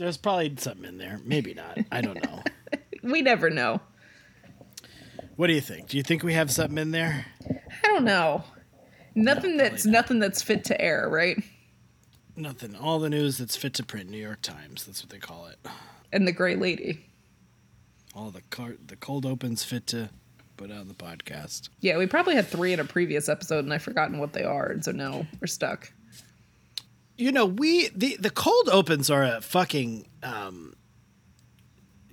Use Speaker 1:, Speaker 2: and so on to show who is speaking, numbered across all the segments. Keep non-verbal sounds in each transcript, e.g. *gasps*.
Speaker 1: There's probably something in there. Maybe not. I don't know. *laughs*
Speaker 2: We never know.
Speaker 1: what do you think? Do you think we have something in there?
Speaker 2: I don't know. Nothing
Speaker 1: No,
Speaker 2: that's
Speaker 1: probably
Speaker 2: nothing that's fit to air, right?
Speaker 1: Nothing. All the news that's fit to print. New York Times. That's what they call it.
Speaker 2: And the Gray Lady.
Speaker 1: All the car- the cold opens fit to put on the podcast.
Speaker 2: Yeah, we probably had three in a previous episode, and I've forgotten what they are, and so now we're stuck.
Speaker 1: You know, we the the cold opens are a fucking um,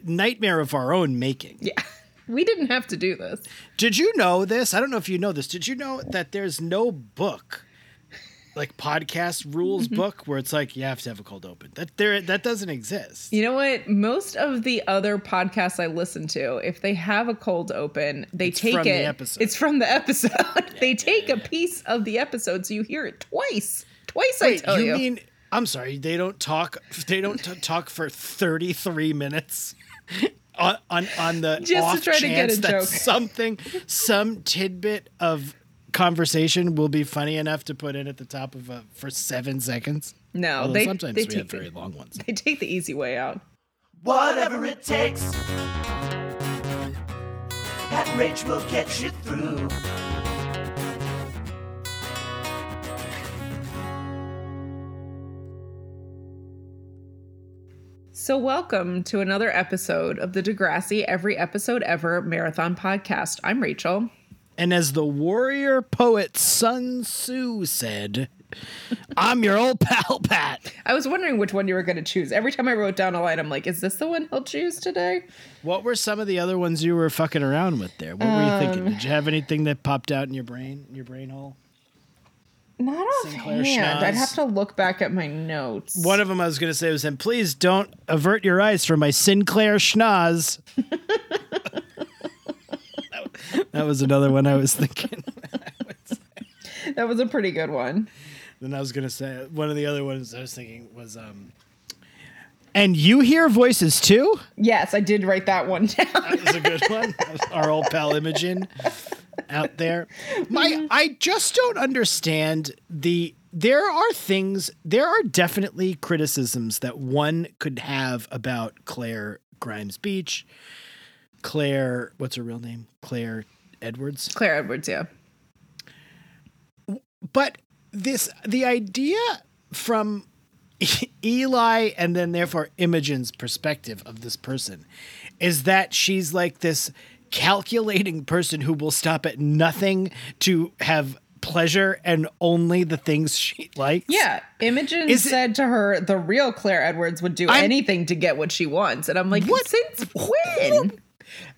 Speaker 1: nightmare of our own making.
Speaker 2: Yeah, *laughs* we didn't have to do this.
Speaker 1: Did you know this? I don't know if you know this. Did you know that there's no book, like podcast rules book, where it's like you have to have a cold open? That there that doesn't exist.
Speaker 2: You know what? Most of the other podcasts I listen to, if they have a cold open, they take
Speaker 1: from the
Speaker 2: it.
Speaker 1: episode.
Speaker 2: It's from the *laughs* episode. they take a piece of the episode, so you hear it twice. Twice, I
Speaker 1: Wait,
Speaker 2: tell
Speaker 1: you
Speaker 2: you.
Speaker 1: mean? I'm sorry. They don't talk. They don't t- talk for 33 minutes. On, on on the *laughs*
Speaker 2: Just to
Speaker 1: off
Speaker 2: try to get
Speaker 1: chance
Speaker 2: a
Speaker 1: that
Speaker 2: joke. *laughs*
Speaker 1: something some tidbit of conversation will be funny enough to put in at the top of a for seven seconds.
Speaker 2: no,
Speaker 1: Although
Speaker 2: they
Speaker 1: sometimes
Speaker 2: they
Speaker 1: we have
Speaker 2: take
Speaker 1: very
Speaker 2: the,
Speaker 1: long ones. *laughs*
Speaker 2: they take the easy way out.
Speaker 3: Whatever it takes. That rage will get you through.
Speaker 2: So, welcome to another episode of the Degrassi Every Episode Ever Marathon Podcast. I'm Rachel.
Speaker 1: And as the warrior poet Sun Tzu said, "I'm your old pal Pat."
Speaker 2: I was wondering which one you were going to choose. Every time I wrote down a line, I'm like, is this the one he'll choose today?
Speaker 1: What were some of the other ones you were fucking around with there? What were you thinking? Um, Did you have anything that popped out in your brain, in your brain hole?
Speaker 2: Not offhand. I'd have to look back at my notes.
Speaker 1: One of them I was going to say was, and please don't avert your eyes from my Sinclair schnoz. *laughs* that was another one I was thinking. *laughs*
Speaker 2: that was a pretty good one.
Speaker 1: then I was going to say, one of the other ones I was thinking was, um, and you hear voices too?
Speaker 2: Yes, I did write that one *laughs* down.
Speaker 1: That was a good one. That was our old pal Imogen out there. My, I just don't understand the. There are things. There are definitely criticisms that one could have about Clare Grimes Beach. Clare, what's her real name? Clare Edwards.
Speaker 2: Clare Edwards, yeah.
Speaker 1: But this, the idea from *laughs* Eli and then therefore Imogen's perspective of this person is that she's like this calculating person who will stop at nothing to have pleasure and only the things *laughs* she likes.
Speaker 2: Yeah, Imogen
Speaker 1: Is it-
Speaker 2: said to her the real Clare Edwards would do
Speaker 1: I'm-
Speaker 2: anything to get what she wants. And I'm like,
Speaker 1: What?
Speaker 2: since when?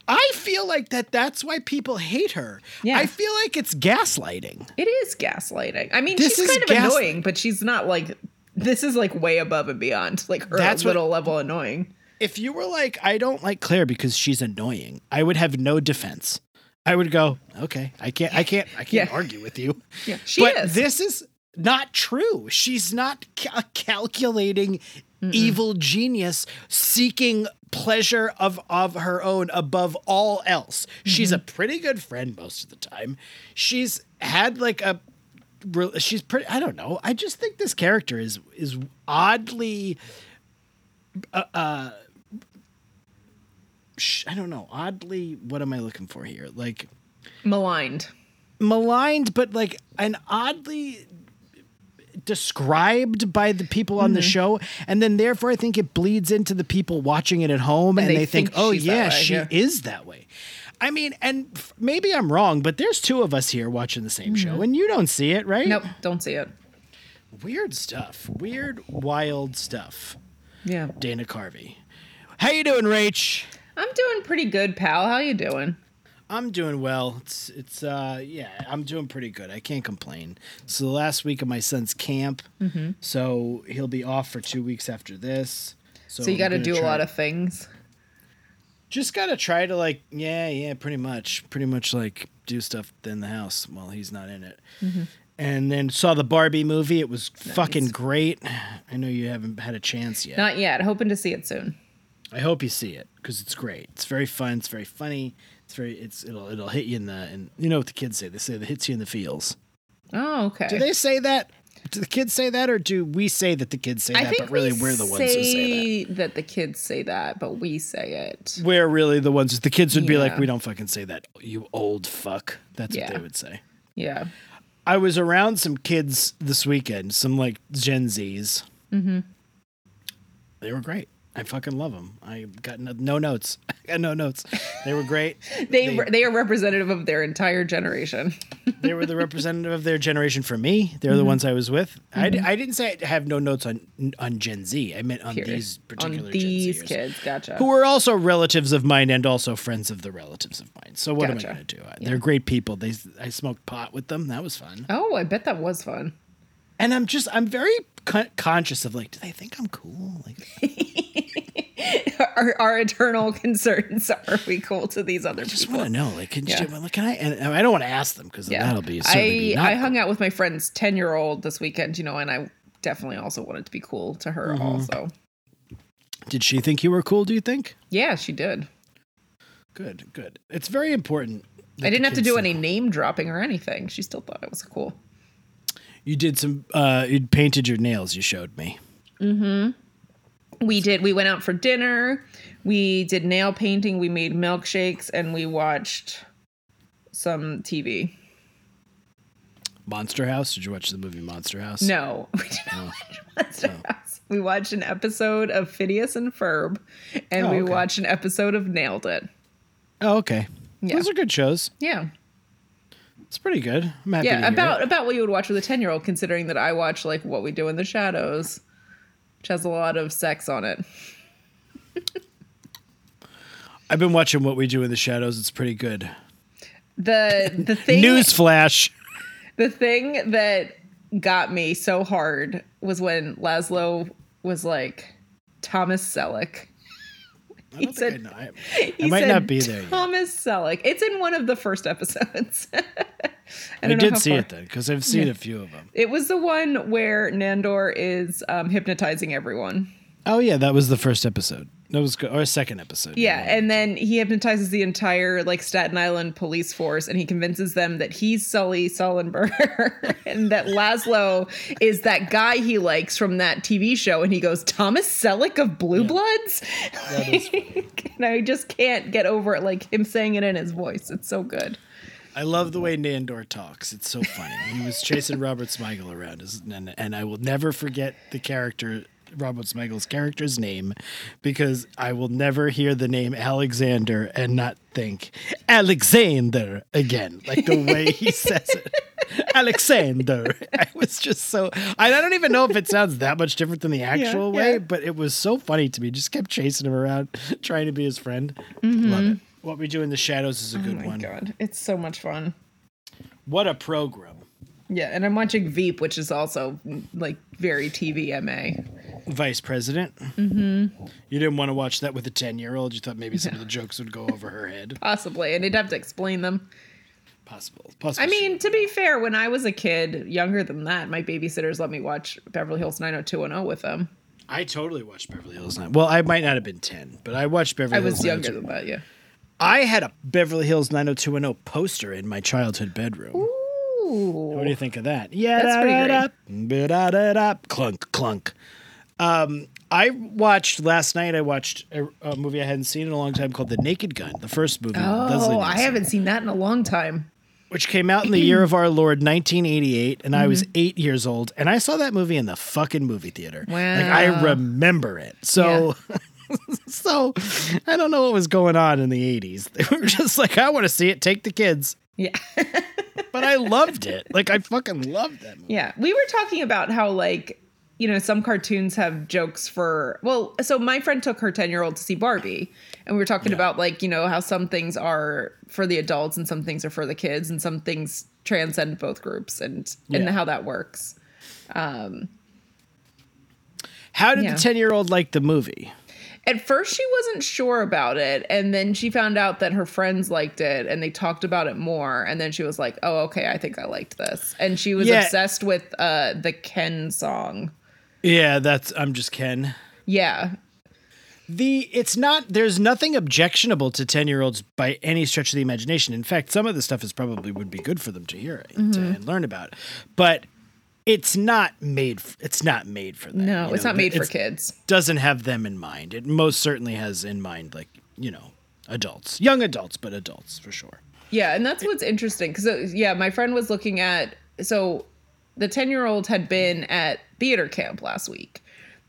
Speaker 1: I feel like that that's why people hate her.
Speaker 2: Yeah.
Speaker 1: I feel like it's gaslighting.
Speaker 2: It is gaslighting. I mean,
Speaker 1: This
Speaker 2: she's kind of annoying, but she's not like this is like way above and beyond like her
Speaker 1: That's what-
Speaker 2: little level annoying.
Speaker 1: If you were like, I don't like Clare because she's annoying, I would have no defense. I would go, okay, I can't, I can't, I can't
Speaker 2: Yeah.
Speaker 1: argue with you.
Speaker 2: Yeah, she
Speaker 1: but
Speaker 2: is.
Speaker 1: this is not true. She's not a calculating evil genius seeking pleasure of of her own above all else. She's a
Speaker 2: Mm-hmm.
Speaker 1: pretty good friend most of the time. She's had like a she's pretty I don't know. I just think this character is is oddly uh, uh sh- I don't know, oddly what am I looking for here? Like
Speaker 2: Maligned.
Speaker 1: maligned, but like an oddly described by the people on the
Speaker 2: Mm-hmm.
Speaker 1: show, and then therefore I think it bleeds into the people watching it at home, and,
Speaker 2: they
Speaker 1: they, think,
Speaker 2: think
Speaker 1: "Oh yeah,
Speaker 2: way,
Speaker 1: she
Speaker 2: yeah.
Speaker 1: is that way." I mean, and maybe I'm wrong, but there's two of us here watching the same show, and you don't see it, right?
Speaker 2: Mm-hmm. Nope, don't see it.
Speaker 1: Weird stuff. Weird, wild stuff.
Speaker 2: Yeah.
Speaker 1: Dana Carvey. How you doing, Rach?
Speaker 2: I'm doing pretty good, pal. How you doing?
Speaker 1: I'm doing well. It's it's uh yeah, I'm doing pretty good. I can't complain. So the last week of my son's camp,
Speaker 2: Mm-hmm.
Speaker 1: so he'll be off for two weeks after this. So,
Speaker 2: So you got to do a lot of things.
Speaker 1: Just gotta try to like yeah yeah pretty much pretty much like do stuff in the house while he's not in it.
Speaker 2: Mm-hmm.
Speaker 1: And then saw the Barbie movie. It was fucking great. I know you haven't had a chance yet.
Speaker 2: Not yet. Hoping to see it soon.
Speaker 1: I hope you see it because it's great. It's very fun. It's very funny. It's very. It's it'll it'll hit you in the and you know what the kids say. They say it hits you in the feels.
Speaker 2: Oh, okay.
Speaker 1: Do they say that? Do the kids say that, or do we say that the kids say that, but really
Speaker 2: we
Speaker 1: are the ones who say
Speaker 2: say that the kids say that, but we say it.
Speaker 1: We're really the ones. The kids would be like, "We don't fucking say that, you old fuck." That's what they would say.
Speaker 2: Yeah.
Speaker 1: I was around some kids this weekend, some like Gen Zs. Mm-hmm. They were great. I fucking love them. I got no, no notes. *laughs* I got no notes. They were great. *laughs*
Speaker 2: They they, are representative of their entire generation. *laughs*
Speaker 1: They were the representative of their generation for me. They're the mm-hmm. ones I was with. I, d- mm-hmm. I didn't say I have no notes on on Gen Z. I meant on
Speaker 2: Here.
Speaker 1: these particular
Speaker 2: on these kids. Gotcha.
Speaker 1: who are also relatives of mine and also friends of the relatives of mine. So what
Speaker 2: Gotcha.
Speaker 1: am I going to do? They're great people. They I smoked pot with them. That was fun.
Speaker 2: oh, I bet that was fun.
Speaker 1: And I'm just I'm very con- conscious of like, do they think I'm cool? Like, *laughs*
Speaker 2: Our, our eternal *laughs* concerns are we cool to these other people?
Speaker 1: I just
Speaker 2: people?
Speaker 1: want to know. Like, can,
Speaker 2: Yeah.
Speaker 1: you, can I? And I don't want to ask them because that'll be certainly be
Speaker 2: I I hung out with my friend's ten year old this weekend, you know, and I definitely also wanted to be cool to her.
Speaker 1: Mm-hmm.
Speaker 2: Also,
Speaker 1: Did she think you were cool? Do you think?
Speaker 2: yeah, she did.
Speaker 1: Good, good. It's very important.
Speaker 2: I didn't have to do any name dropping or anything. She still thought it was cool.
Speaker 1: You did some. uh You painted your nails. You showed me.
Speaker 2: We did. We went out for dinner. We did nail painting. We made milkshakes, and we watched some TV.
Speaker 1: Monster House. Did you watch the movie Monster House?
Speaker 2: No, *laughs* we did not watch Monster House. We watched an episode of Phineas and Ferb, and
Speaker 1: Oh,
Speaker 2: we
Speaker 1: okay.
Speaker 2: watched an episode of Nailed It.
Speaker 1: Oh, okay.
Speaker 2: Yeah.
Speaker 1: Those are good shows.
Speaker 2: Yeah,
Speaker 1: It's pretty good. I'm happy to
Speaker 2: yeah. About about what you would watch with a ten year old, considering that I watch like What We Do in the Shadows, which has a lot of sex on it.
Speaker 1: I've been watching What We Do in the Shadows. It's pretty good.
Speaker 2: The the *laughs* thing
Speaker 1: Newsflash.
Speaker 2: the thing that got me so hard was when Laszlo was like Thomas Selleck.
Speaker 1: I don't
Speaker 2: said-
Speaker 1: I know. I,
Speaker 2: He
Speaker 1: might
Speaker 2: said
Speaker 1: not be there yet.
Speaker 2: Thomas Selleck. It's in one of the first episodes. *laughs* I,
Speaker 1: I did see
Speaker 2: far-
Speaker 1: it then because I've seen a few of them.
Speaker 2: It was the one where Nandor is um, hypnotizing everyone.
Speaker 1: Oh yeah, that was the first episode. That was good, or a second episode.
Speaker 2: Yeah, and then he hypnotizes the entire like Staten Island police force, and he convinces them that he's Sully Sullenberger, *laughs* and that Laszlo is that guy he likes from that TV show. And he goes, Thomas Selleck of Blue Bloods,
Speaker 1: That is *laughs*
Speaker 2: and I just can't get over it. Like him saying it in his voice, it's so good.
Speaker 1: I love the way Nandor talks. It's so funny. he was chasing Robert Smigel around, and, and I will never forget the character, Robert Smigel's character's name, because I will never hear the name Alexander and not think Alexander again, like the way he *laughs* says it. Alexander. I was just so. I don't even know if it sounds that much different than the actual way,
Speaker 2: yeah.
Speaker 1: but it was so funny to me. Just kept chasing him around, trying to be his friend. Love mm-hmm. it. What we do in the shadows is a good
Speaker 2: Mm-hmm. oh my
Speaker 1: one.
Speaker 2: god, it's so much fun.
Speaker 1: What a program.
Speaker 2: Yeah, and I'm watching Veep, which is also like very TVMA.
Speaker 1: Vice president. Mm-hmm. You didn't want to watch that with a 10 year old. You thought maybe some of the *laughs* jokes would go over her head.
Speaker 2: Possibly, and I'd have to explain them.
Speaker 1: Possible. Possible.
Speaker 2: I mean, to be fair, when I was a kid, younger than that, my babysitters let me watch Beverly Hills 90210 with them.
Speaker 1: I totally watched Beverly Hills 9. Well, I might not have been 10, but I watched Beverly
Speaker 2: I
Speaker 1: Hills
Speaker 2: was younger
Speaker 1: 90210.
Speaker 2: than that, yeah.
Speaker 1: I had a Beverly Hills 90210 poster in my childhood bedroom. What do you think of that? Yeah,
Speaker 2: That's pretty
Speaker 1: great. Da, da, da, clunk, clunk. Um, I watched last night. I watched a, a movie I hadn't seen in a long time called The Naked Gun, the first movie.
Speaker 2: Oh, I haven't seen that in a long time.
Speaker 1: which came out in the year of our Lord 1988, and I was
Speaker 2: Mm-hmm.
Speaker 1: eight years old, and I saw that movie in the fucking movie theater.
Speaker 2: Wow.
Speaker 1: Like I remember it. So, *laughs* *laughs* so I don't know what was going on in the 80s. *laughs* They were just like, I want to see it. Take the kids.
Speaker 2: Yeah. *laughs*
Speaker 1: But I loved it. Like I fucking loved that movie.
Speaker 2: Yeah. We were talking about how, like, you know, some cartoons have jokes for, well, so my friend took her 10 year old to see Barbie. And we were talking about, like, you know, how some things are for the adults and some things are for the kids and some things transcend both groups and, and
Speaker 1: Yeah.
Speaker 2: how that works.
Speaker 1: Um, how did
Speaker 2: Yeah.
Speaker 1: the 10 year old like the movie?
Speaker 2: At first, she wasn't sure about it. And then she found out that her friends liked it and they talked about it more. And then she was like, oh, okay, I think I liked this. And she was
Speaker 1: Yeah.
Speaker 2: obsessed with uh, the Ken song.
Speaker 1: Yeah, that's I'm just Ken.
Speaker 2: Yeah.
Speaker 1: The it's not there's nothing objectionable to 10 year olds by any stretch of the imagination. In fact, some of the stuff is probably would be good for them to hear to, and learn about. But it's not made. f- It's not made for them.
Speaker 2: No,
Speaker 1: you
Speaker 2: it's
Speaker 1: know,
Speaker 2: not made for kids.
Speaker 1: Doesn't have them in mind. It most certainly has in mind, like you know, adults, young adults, but adults for sure.
Speaker 2: Yeah, and that's what's interesting because uh, yeah, my friend was looking at so the ten year old had been at theater camp last week,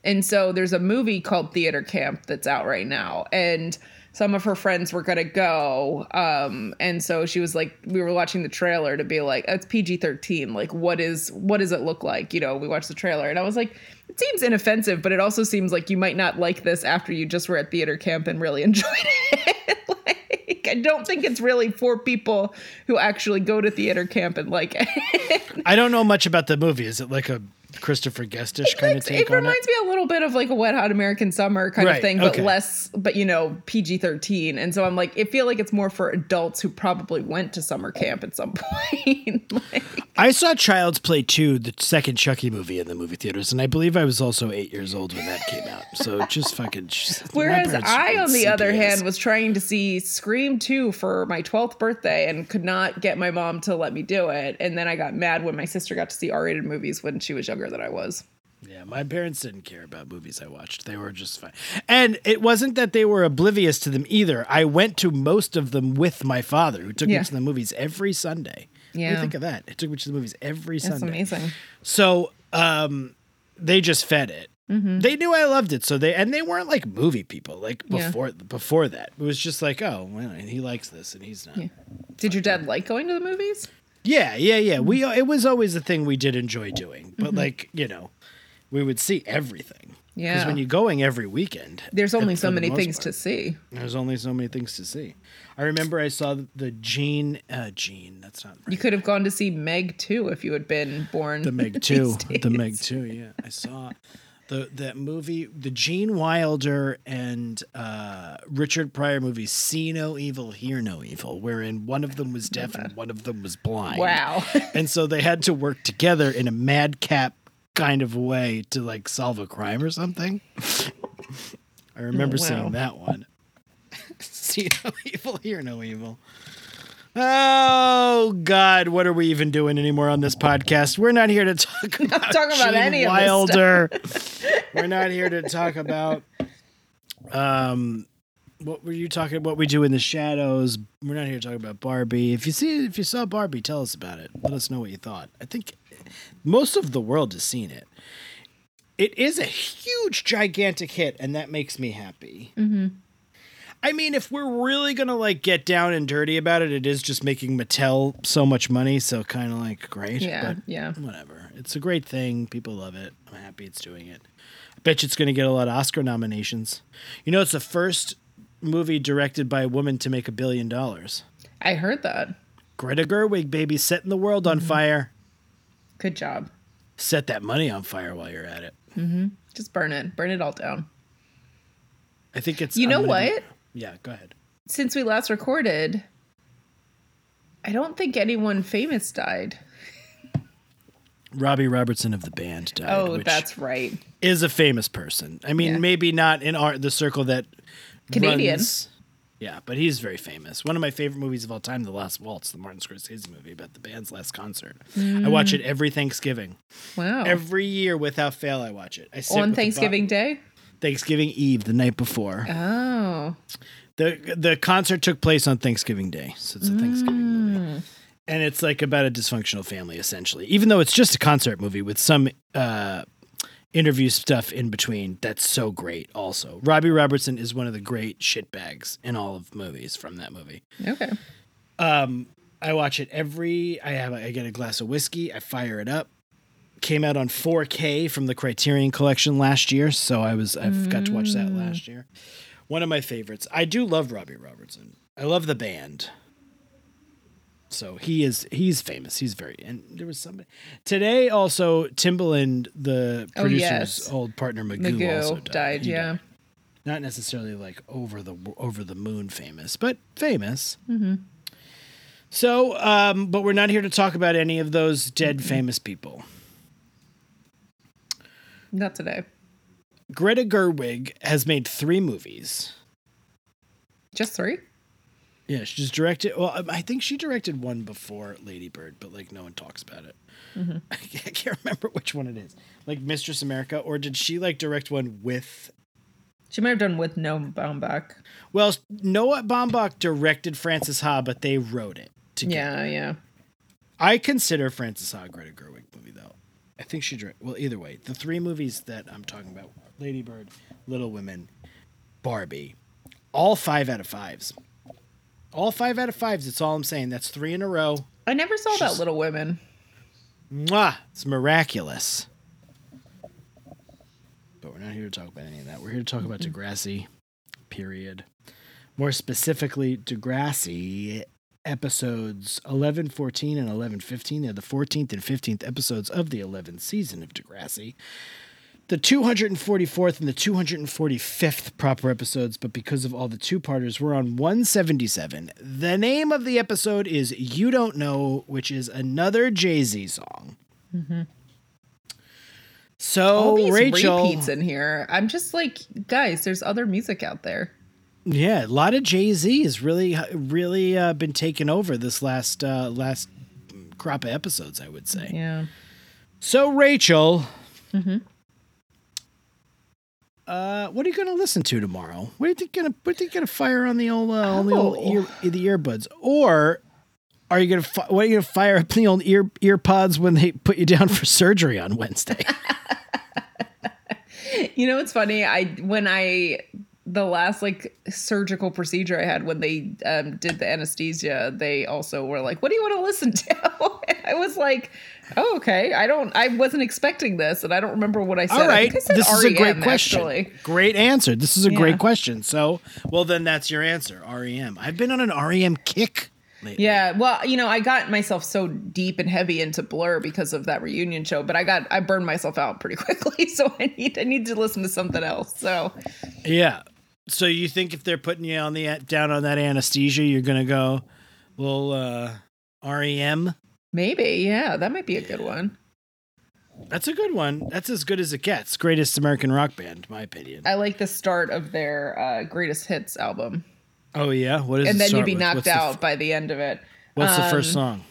Speaker 2: and so there's a movie called Theater Camp that's out right now, and some of her friends were gonna go, um, and so she was like, we were watching the trailer to be like, it's PG thirteen, like what is what does it look like? You know, we watched the trailer, and I was like, it seems inoffensive, but it also seems like you might not like this after you just were at theater camp and really *laughs* enjoyed it. *laughs* like, I don't think it's really for people who actually go to theater camp and like it.
Speaker 1: I don't know much about the movie. Is it like a Christopher Guestish kind of take
Speaker 2: it
Speaker 1: on it?
Speaker 2: reminds me a little bit of like a Wet Hot American Summer kind
Speaker 1: Right,
Speaker 2: of thing, but
Speaker 1: okay.
Speaker 2: less, but you know, PG thirteen. And so I'm like, I feel like it's more for adults who probably went to summer camp at some *laughs* point. like,
Speaker 1: I saw Child's Play 2, the second Chucky movie in the movie theaters, and I believe I was also eight years old when that came out. So *laughs* just fucking. just-
Speaker 2: Whereas I, on the other hand, was trying to see Scream 2 for my 12th birthday and could not get my mom to let me do it. And then I got mad when my sister got to see R rated movies when she was younger than I was.
Speaker 1: Yeah, my parents didn't care about movies I watched. They were just fine. And it wasn't that they were oblivious to them either. I went to most of them with my father, who took
Speaker 2: Yeah.
Speaker 1: me to the movies every Sunday.
Speaker 2: Yeah.
Speaker 1: you think of that? It took me to the movies every Sunday.
Speaker 2: That's
Speaker 1: Sunday.
Speaker 2: amazing.
Speaker 1: So um, they just fed it. They knew I loved it, so they and they weren't like movie people like
Speaker 2: Yeah.
Speaker 1: before before that. It was just like, oh, well, he likes this and he's not. Yeah,
Speaker 2: Did your dad like going to the movies?
Speaker 1: Yeah, yeah. Yeah. We it was always a thing we did enjoy doing, but like you know, we would see everything.
Speaker 2: Yeah.
Speaker 1: Because when you're going every weekend,
Speaker 2: There's only
Speaker 1: for
Speaker 2: so many things
Speaker 1: part,
Speaker 2: to see.
Speaker 1: There's only so many things to see. I remember I saw the Gene, uh, Gene. That's not right.
Speaker 2: You could have gone to see Meg too if you had been born.
Speaker 1: The Meg *laughs* Two, the. Meg Two. Yeah, I saw the that movie, the Gene Wilder and uh, Richard Pryor movie, "See No Evil, Hear No Evil," wherein one of them was deaf and one of them was blind.
Speaker 2: Wow. *laughs*
Speaker 1: and so they had to work together in a madcap kind of way to like solve a crime or something. I remember
Speaker 2: wow.
Speaker 1: seeing that one. *laughs* See no evil, hear no evil. Oh God, what are we even doing anymore on this podcast? We're not here to talk *laughs* about,
Speaker 2: talking about
Speaker 1: Gene
Speaker 2: any of this
Speaker 1: Wilder. We're not here to talk about um what were you talking what we do in the shadows. We're not here to talk about Barbie. If you see if you saw Barbie, tell us about it. Let us know what you thought. I think most of the world has seen it. It is a huge, gigantic hit, and that makes me happy. I mean, if we're really gonna like get down and dirty about it, it is just making Mattel so much money. So kind of like great,
Speaker 2: Yeah,
Speaker 1: but
Speaker 2: yeah.
Speaker 1: whatever. It's a great thing. People love it. I'm happy it's doing it. I bet you it's gonna get a lot of Oscar nominations. You know, it's the first movie directed by a woman to make a billion dollars.
Speaker 2: I heard that.
Speaker 1: Greta Gerwig, baby, setting the world
Speaker 2: Mm-hmm.
Speaker 1: on fire.
Speaker 2: Good job.
Speaker 1: Set that money on fire while you're at it. Mm-hmm.
Speaker 2: Just burn it. Burn it all down.
Speaker 1: I think it's.
Speaker 2: You know
Speaker 1: gonna be-
Speaker 2: what?
Speaker 1: Yeah, go ahead.
Speaker 2: Since we last recorded, I don't think anyone famous died.
Speaker 1: Robbie Robertson of the band died.
Speaker 2: Oh, that's right.
Speaker 1: is a famous person. I mean,
Speaker 2: Yeah.
Speaker 1: maybe not in our the circle that
Speaker 2: Canadian.
Speaker 1: runs- yeah, but he's very famous. One of my favorite movies of all time, The Last Waltz, the Martin Scorsese movie about the band's last concert. I watch it mm. every Thanksgiving.
Speaker 2: Wow.
Speaker 1: Every year without fail, I watch it. I sit
Speaker 2: On
Speaker 1: with the bo-
Speaker 2: Thanksgiving Day?
Speaker 1: Thanksgiving Eve, the night before.
Speaker 2: Oh.
Speaker 1: the The concert took place on Thanksgiving Day, so it's a Thanksgiving movie, and it's like about a dysfunctional family essentially. Even though it's just a concert movie with some uh, interview stuff in between, that's so great. Also, Robbie Robertson is one of the great shitbags in all of movies from that movie.
Speaker 2: Okay.
Speaker 1: I watch it every. I have. I get a glass of whiskey. I fire it up. Came out on 4K from the Criterion Collection last year, so I was. I've got to watch that last year. One of my favorites. I do love Robbie Robertson. I love the band. So he is. He's famous. He's very. And there was somebody today. Also, Timbaland, the
Speaker 2: Oh,
Speaker 1: producer's
Speaker 2: yes.
Speaker 1: old partner Magoo, also died.
Speaker 2: died, yeah.
Speaker 1: Not necessarily like over the over the moon famous, but famous. So, um, but we're not here to talk about any of those dead famous people.
Speaker 2: Not today.
Speaker 1: Greta Gerwig has made three movies.
Speaker 2: Just three?
Speaker 1: Yeah, she just directed. Well, I think she directed one before Lady Bird, but like no one talks about it.
Speaker 2: Mm-hmm. *laughs*
Speaker 1: I can't remember which one it is. Like Mistress America, or did she like direct one with?
Speaker 2: She might have done with Noah Baumbach.
Speaker 1: Well, Noah Baumbach directed Frances Ha, but they wrote it together.
Speaker 2: Yeah, yeah.
Speaker 1: I consider Frances Ha a Greta Gerwig movie, though. I think she directed. Well, either way, the three movies that I'm talking about: Lady Bird, Little Women, Barbie, all five out of fives. All five out of fives. That's all I'm saying. That's three in a row.
Speaker 2: I never saw that Little Women.
Speaker 1: Mwah! It's miraculous. But we're not here to talk about any of that. We're here to talk about mm-hmm. Degrassi, period. More specifically, Degrassi episodes 11, 14, and 11, 15. They're the 14th and 15th episodes of the 11th season of Degrassi. The 244th and the 245th proper episodes, but because of all the two parters, we're on 177. The name of the episode is You Don't Know, which is another Jay Z song. Mm-hmm. So,
Speaker 2: All these
Speaker 1: Rachel.
Speaker 2: repeats in here. I'm just like, guys, there's other music out there.
Speaker 1: Yeah, a lot of Jay Z has really, really uh, been taken over this last uh, last crop of episodes. I would say.
Speaker 2: Yeah.
Speaker 1: So, Rachel,
Speaker 2: Mm-hmm.
Speaker 1: uh, what are you going to listen to tomorrow? What are you gonna What are you going to fire on the old, uh, on the old
Speaker 2: Oh.
Speaker 1: ear, the earbuds, or are you going to fi- what are you going to fire up the old ear ear pods when they put you down for surgery on Wednesday? *laughs*
Speaker 2: You know, it's funny. I when I the last like surgical procedure I had when they um, did the anesthesia, they also were like, "What do you want to listen to?" *laughs* And I was like, "Oh, okay. I don't. I wasn't expecting this, and I don't remember what I said.
Speaker 1: All
Speaker 2: I I said
Speaker 1: this is a great question.
Speaker 2: Actually.
Speaker 1: Great answer. This is a
Speaker 2: Yeah.
Speaker 1: great question. So, well, then that's your answer. REM. I've been on an REM kick lately.
Speaker 2: Yeah, well, you know, I got myself so deep and heavy into Blur because of that reunion show, but I got I burned myself out pretty *laughs* quickly, so I need I need to listen to something else. So
Speaker 1: Yeah. So you think if they're putting you on the down on that anesthesia, you're gonna go, well, uh, REM.
Speaker 2: maybe, yeah, that might be a good one.
Speaker 1: That's a good one. That's as good as it gets. Greatest American rock band, my opinion.
Speaker 2: I like the start of their uh, greatest hits album,
Speaker 1: oh yeah, what is?
Speaker 2: and then you'd be
Speaker 1: with?
Speaker 2: knocked
Speaker 1: What's the
Speaker 2: out
Speaker 1: f-
Speaker 2: by the end of it.
Speaker 1: what's the first
Speaker 2: um,
Speaker 1: song?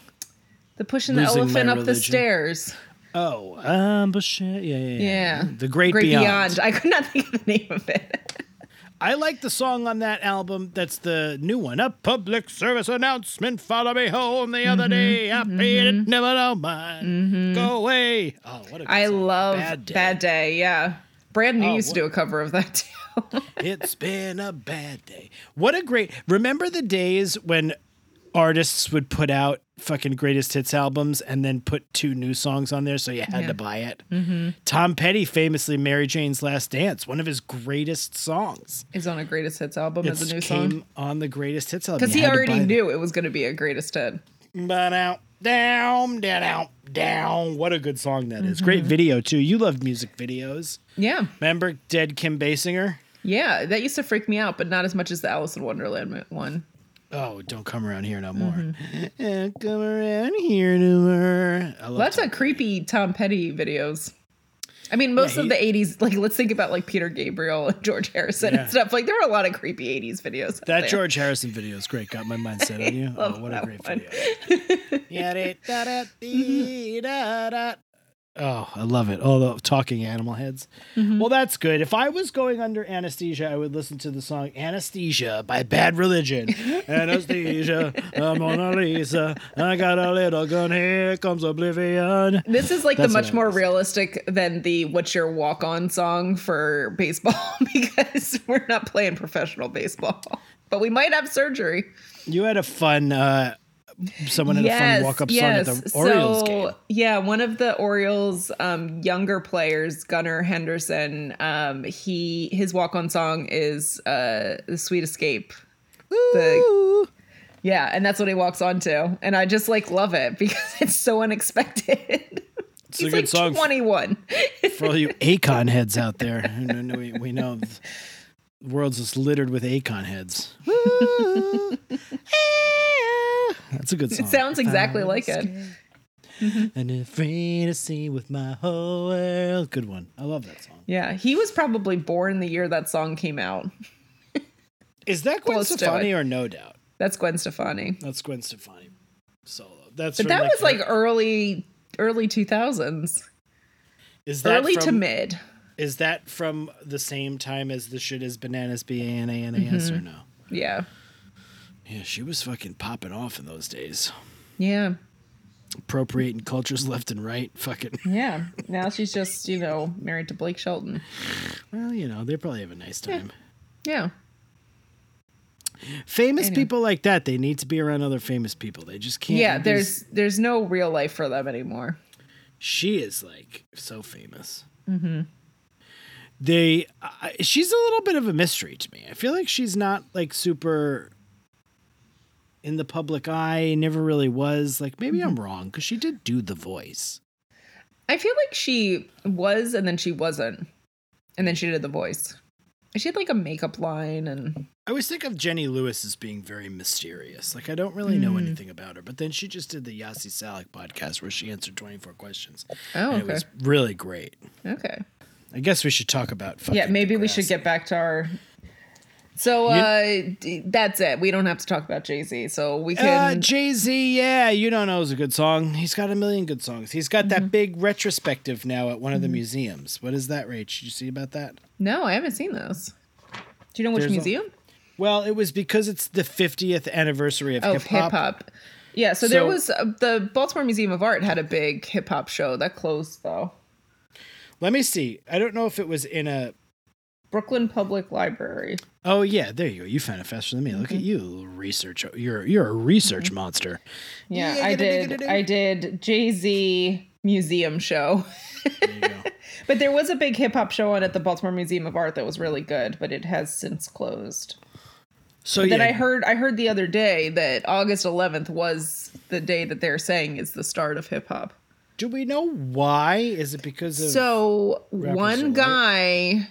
Speaker 2: The pushing the elephant up the stairs.
Speaker 1: Oh, um, but shit, yeah, yeah,
Speaker 2: Yeah,
Speaker 1: The Great,
Speaker 2: Great
Speaker 1: Beyond.
Speaker 2: Beyond. I could not *laughs* think of the name of it.
Speaker 1: I like the song on that album. That's the new one. A public service announcement. Follow me home the other
Speaker 2: Mm-hmm,
Speaker 1: day. I paid it, never know mine. Go away. Oh, what a
Speaker 2: I
Speaker 1: song.
Speaker 2: love
Speaker 1: Bad
Speaker 2: Bad
Speaker 1: Day.
Speaker 2: Day. yeah, Brand New
Speaker 1: Oh,
Speaker 2: used to do a cover of that too. *laughs*
Speaker 1: It's been a bad day. What a great. Remember the days when artists would put out fucking greatest hits albums and then put two new songs on there so you had
Speaker 2: Yeah. Mm-hmm.
Speaker 1: to buy it? Tom Petty famously Mary Jane's Last Dance, one of his greatest songs.
Speaker 2: Is on a greatest hits album
Speaker 1: It
Speaker 2: as a new song
Speaker 1: on the greatest hits album.
Speaker 2: because he already knew it was going to be a greatest hit.
Speaker 1: But out, down, down, out, down. What a good song that is.
Speaker 2: Mm-hmm.
Speaker 1: Great video too. You love music videos.
Speaker 2: Yeah,
Speaker 1: Remember Dead Kim Basinger?
Speaker 2: yeah, that used to freak me out, but not as much as the Alice in Wonderland one.
Speaker 1: Oh, don't come around here no more.
Speaker 2: Mm-hmm. *laughs*
Speaker 1: Come around here no more. I love
Speaker 2: Well, that's
Speaker 1: Tom
Speaker 2: a creepy Tom Petty videos. I mean, most
Speaker 1: he-
Speaker 2: of the '80s, like let's think about like Peter Gabriel and George Harrison
Speaker 1: Yeah.
Speaker 2: and stuff. Like there were a lot of creepy '80s videos.
Speaker 1: That. George Harrison video is great. Got my mind set on *laughs* you. Oh, what a great
Speaker 2: one.
Speaker 1: video. *laughs* Yeah, da, da, da, da, da. Oh, I love it. All the talking animal heads.
Speaker 2: Mm-hmm.
Speaker 1: Well, that's good. If I was going under anesthesia, I would listen to the song Anesthesia by Bad Religion. *laughs* anesthesia, I'm Mona Lisa. I got a little gun. Here comes oblivion.
Speaker 2: This is like
Speaker 1: That's
Speaker 2: the much more realistic than the "What's Your Walk On" song for baseball *laughs* because we're not playing professional baseball, but we might have surgery.
Speaker 1: You had a fun, uh, someone had a fun walk up song at the Orioles game.
Speaker 2: Yeah, one of the Orioles um, younger players, Gunnar Henderson, um, he his walk on song is uh, "The Sweet Escape." The, yeah, and that's what he walks on to, and I just like love it because *laughs* it's so unexpected.
Speaker 1: It's a good
Speaker 2: like
Speaker 1: song.
Speaker 2: 21.
Speaker 1: for all you Akon heads out there. we, we know the world's just littered with Akon heads. *laughs* Woo. That's a good song.
Speaker 2: It sounds exactly like it.
Speaker 1: And afraid to see with my whole world. Good one. I love that song.
Speaker 2: Yeah, he was probably born the year that song came out. *laughs*
Speaker 1: Is that Gwen
Speaker 2: Close
Speaker 1: Stefani or No Doubt?
Speaker 2: That's Gwen Stefani.
Speaker 1: That's Gwen Stefani solo. That's
Speaker 2: But
Speaker 1: from,
Speaker 2: that was like early early 2000s.
Speaker 1: is that
Speaker 2: Early to mid.
Speaker 1: Is that from the same time as the shit is bananas B A N A N A S
Speaker 2: Mm-hmm.
Speaker 1: or no?
Speaker 2: Yeah.
Speaker 1: Yeah, she was fucking popping off in those days.
Speaker 2: Yeah.
Speaker 1: Appropriating cultures left and right. Fucking *laughs*
Speaker 2: Yeah. Now she's just, you know, married to Blake Shelton.
Speaker 1: well, you know, they probably have a nice time.
Speaker 2: Yeah.
Speaker 1: Famous
Speaker 2: Anyway.
Speaker 1: people like that, they need to be around other famous people. They just can't.
Speaker 2: Yeah, there's there's no real life for them anymore.
Speaker 1: she is like so famous. Mm-hmm. They, I she's a little bit of a mystery to me. I feel like she's not like super in the public eye. Never really was. Like maybe I'm wrong because she did do the voice.
Speaker 2: I feel like she was and then she wasn't. And then she did the voice. She had like a makeup line and
Speaker 1: I always think of Jenny Lewis as being very mysterious. Like I don't really know
Speaker 2: Mm.
Speaker 1: anything about her. But then she just did the Yasi Salek podcast where she answered 24 questions.
Speaker 2: Oh,
Speaker 1: and
Speaker 2: okay.
Speaker 1: it was really great.
Speaker 2: Okay.
Speaker 1: I guess we should talk about.
Speaker 2: Yeah, maybe we should get back to our So uh d- that's it. We don't have to talk about Jay-Z. So we
Speaker 1: Uh,
Speaker 2: can
Speaker 1: Jay Z, yeah, you don't know is a good song. He's got a million good songs. He's got
Speaker 2: Mm-hmm.
Speaker 1: that big retrospective now at one of the museums. What is that, Rach? Did you see about that?
Speaker 2: No, I haven't seen those. Do you know which
Speaker 1: There's a-
Speaker 2: museum?
Speaker 1: Well, it was because it's the 50th anniversary of
Speaker 2: Oh,
Speaker 1: hip hop.
Speaker 2: Yeah, so, there was uh, the Baltimore Museum of Art had a big hip hop show that closed though.
Speaker 1: Let me see. I don't know if it was in a.
Speaker 2: Brooklyn Public Library.
Speaker 1: Oh yeah, there you go. You found it faster than me. Look
Speaker 2: Mm-hmm.
Speaker 1: at you, research. You're you're a research monster.
Speaker 2: Yeah,
Speaker 1: Yeah,
Speaker 2: I did. I did Jay Z museum show.
Speaker 1: There you go. *laughs*
Speaker 2: But there was a big hip hop show on at the Baltimore Museum of Art that was really good, but it has since closed.
Speaker 1: So
Speaker 2: Then
Speaker 1: yeah,
Speaker 2: I heard I heard the other day that August 11th was the day that they're saying is the start of hip hop.
Speaker 1: do we know why? Is it because of?
Speaker 2: So one
Speaker 1: white.
Speaker 2: guy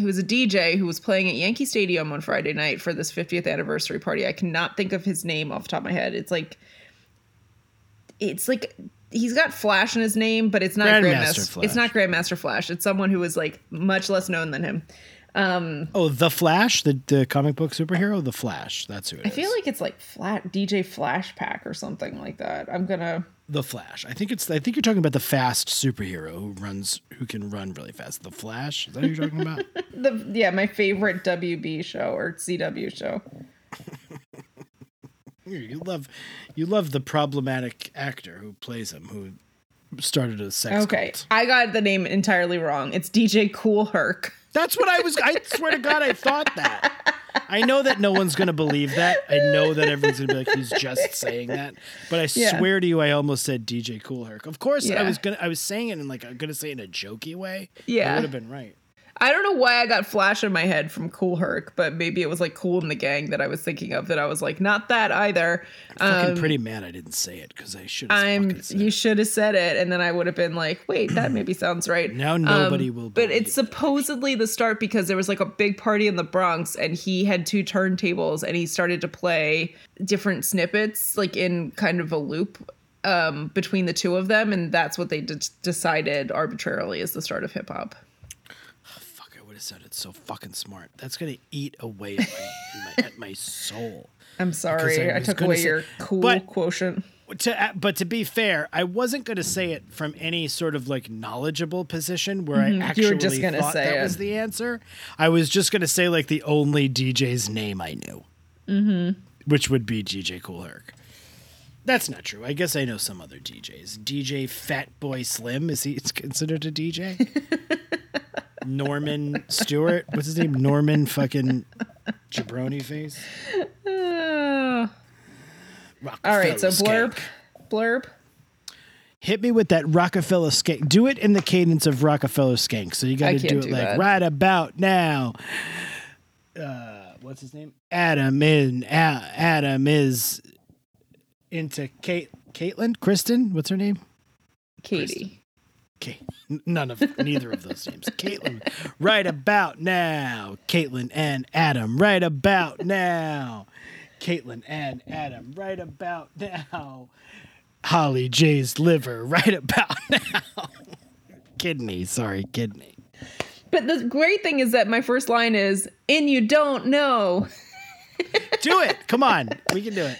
Speaker 2: who was a DJ who was playing at Yankee Stadium on Friday night for this 50th anniversary party. I cannot think of his name off the top of my head. It's like it's like he's got Flash in his name, but it's not
Speaker 1: Grandmaster
Speaker 2: Grandmaster.
Speaker 1: Flash.
Speaker 2: It's not Grandmaster Flash. It's someone who was like much less known than him. Um,
Speaker 1: oh, the Flash, the the comic book superhero, the Flash. That's who it is.
Speaker 2: I feel like it's like flat DJ Flash Pack or something like that. I'm gonna
Speaker 1: the Flash. I think it's. I think you're talking about the fast superhero who runs, who can run really fast. The Flash. Is that who you're talking about? *laughs*
Speaker 2: the yeah my favorite WB show or CW show.
Speaker 1: you love, you love the problematic actor who plays him, who started a sex
Speaker 2: Okay,
Speaker 1: cult.
Speaker 2: I got the name entirely wrong. It's DJ Kool Herc.
Speaker 1: That's what I was. I swear to God, I thought that. *laughs* I know that no one's gonna believe that. I know that everyone's gonna be like, he's just saying that. But I
Speaker 2: Yeah.
Speaker 1: swear to you, I almost said DJ Kool Herc. Of course, I was gonna. I was saying it in like I'm gonna say it in a jokey way.
Speaker 2: Yeah.
Speaker 1: I would have been right.
Speaker 2: I don't know why I got Flash in my head from Kool Herc, but maybe it was like Kool and the Gang that I was thinking of. That I was like, not that either.
Speaker 1: Fucking
Speaker 2: Um,
Speaker 1: pretty mad I didn't say it because I should. have
Speaker 2: I'm.
Speaker 1: said
Speaker 2: You should have said it, and then I would have been like, "Wait, that maybe *clears throat* sounds right."
Speaker 1: Now
Speaker 2: Um,
Speaker 1: nobody will
Speaker 2: But it's supposedly the start because there was like a big party in the Bronx, and he had two turntables, and he started to play different snippets, like in kind of a loop um, between the two of them, and that's what they d- decided arbitrarily is the start of hip hop.
Speaker 1: Fuck, I would have said it so fucking smart. That's gonna eat away at my, my, at my soul. *laughs*
Speaker 2: I'm sorry,
Speaker 1: I
Speaker 2: I, took away
Speaker 1: say-
Speaker 2: your cool
Speaker 1: but-
Speaker 2: quotient.
Speaker 1: To, but to be fair, I wasn't going to say it from any sort of like knowledgeable position where I
Speaker 2: Mm-hmm. You
Speaker 1: actually
Speaker 2: were just gonna
Speaker 1: thought
Speaker 2: say
Speaker 1: that
Speaker 2: it.
Speaker 1: was the answer. I was just going to say like the only DJ's name I knew, mm-hmm. which would be DJ Kool Herc. That's not true. I guess I know some other DJs. DJ Fatboy Slim is he it's considered a DJ? *laughs* Norman Stewart, what's his name? Norman fucking Jabroni face.
Speaker 2: Uh, all right, so
Speaker 1: Rockefeller
Speaker 2: blurb,
Speaker 1: skank.
Speaker 2: blurb.
Speaker 1: Hit me with that Rockafeller skank. Do it in the cadence of Rockafeller skank. So you got to do it
Speaker 2: do
Speaker 1: like
Speaker 2: that.
Speaker 1: right about now. Uh, what's his name? Adam in A- Adam is into Kate Caitlin Kristen. What's her name?
Speaker 2: Katie.
Speaker 1: Kate. None of neither of those names. Caitlin. Right about now. Caitlin and Adam. Right about now. Caitlin and Adam. Right about now. Holly J's liver. Right about *laughs* now. kidney. Sorry, kidney.
Speaker 2: But the great thing is that my first line is, "And you don't know." *laughs*
Speaker 1: do it. Come on. We can do it.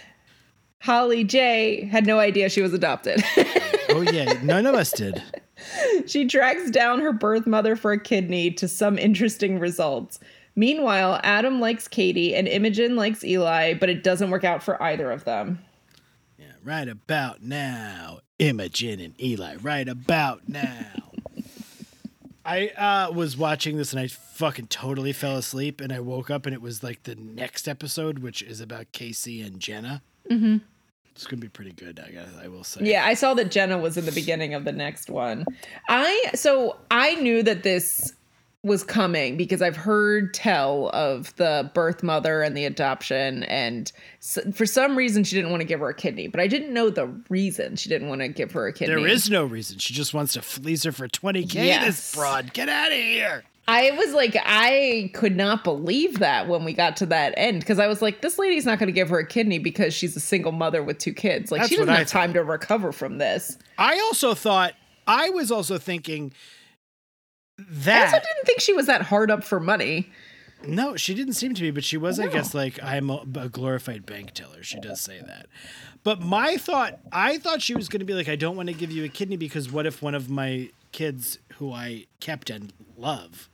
Speaker 2: Holly J had no idea she was adopted.
Speaker 1: Oh, yeah. None of us did.
Speaker 2: She tracks down her birth mother for a kidney to some interesting results. Meanwhile, Adam likes Katie and Imogen likes Eli, but it doesn't work out for either of them.
Speaker 1: Yeah, right about now. Imogen and Eli, right about now. I uh, was watching this and I fucking totally fell asleep and I woke up and it was like the next episode, which is about Casey and Jenna. Mm-hmm. It's gonna be pretty good. I guess I will say.
Speaker 2: Yeah, I saw that Jenna was in the beginning of the next one. I so I knew that this was coming because I've heard tell of the birth mother and the adoption, and for some reason she didn't want to give her a kidney, but I didn't know the reason she didn't want to give her a kidney.
Speaker 1: There is no reason. She just wants to fleece her for 20K. This
Speaker 2: Yes.
Speaker 1: fraud. Get out of here.
Speaker 2: I was like, I could not believe that when we got to that end because I was like, this lady's not going to give her a kidney because she's a single mother with two kids. Like,
Speaker 1: That's
Speaker 2: she doesn't have time to recover from this.
Speaker 1: I also thought, I was also thinking that.
Speaker 2: I also didn't think she was that hard up for money.
Speaker 1: No, she didn't seem to be, but she was, I guess, like I'm a, a glorified bank teller. She does say that. But my thought, I thought she was going to be like, I don't want to give you a kidney because what if one of my kids who I kept and love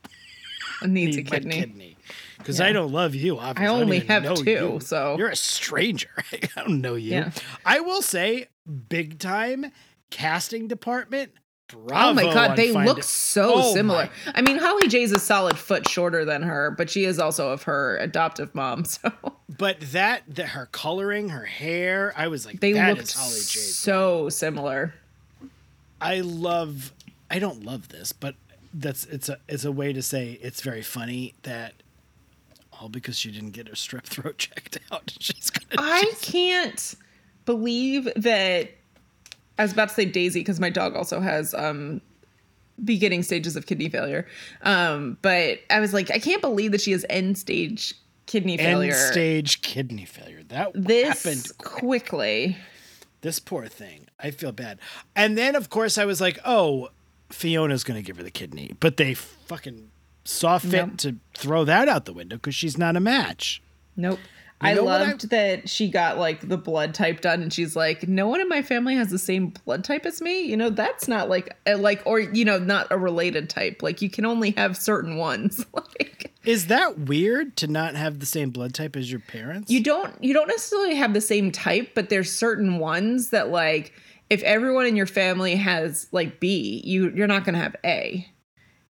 Speaker 2: Needs a
Speaker 1: need *laughs* my
Speaker 2: kidney.
Speaker 1: kidney? Because I don't love you. Obviously,
Speaker 2: I only
Speaker 1: even
Speaker 2: have two,
Speaker 1: you.
Speaker 2: so-
Speaker 1: you're a stranger. *laughs* I don't know you.
Speaker 2: Yeah.
Speaker 1: I will say, big time casting department. Bravo
Speaker 2: Oh my god, they look
Speaker 1: It.
Speaker 2: so
Speaker 1: Oh
Speaker 2: similar.
Speaker 1: my
Speaker 2: I mean, Holly J's a solid foot shorter than her, but she is also of her adoptive mom, *laughs* so
Speaker 1: But that, that her coloring, her hair, I was like,
Speaker 2: they
Speaker 1: that
Speaker 2: look
Speaker 1: Holly
Speaker 2: so similar.
Speaker 1: I love. I don't love this, but that's it's a it's a way to say it's very funny that all because she didn't get her strep throat *laughs* checked out, *laughs* she's gonna.
Speaker 2: I can't believe that. I was about to say Daisy because my dog also has um, beginning stages of kidney failure. Um, but I was like, I can't believe that she has end stage kidney failure
Speaker 1: End stage kidney failure. That
Speaker 2: this
Speaker 1: happened.
Speaker 2: quickly.
Speaker 1: This poor thing. I feel bad. And then of course I was like, oh, Fiona's gonna give her the kidney, but they fucking saw fit
Speaker 2: Yep.
Speaker 1: to throw that out the window because she's not a match.
Speaker 2: Nope. I
Speaker 1: know what I-
Speaker 2: loved that she got like the blood type done, and she's like, "No one in my family has the same blood type as me. You know, that's not like a, like or you know, not a related type. Like you can only have certain ones. *laughs* like
Speaker 1: Is that weird to not have the same blood type as your parents?
Speaker 2: you don't you don't necessarily have the same type, but there's certain ones that like if everyone in your family has like B, you you're not gonna have A,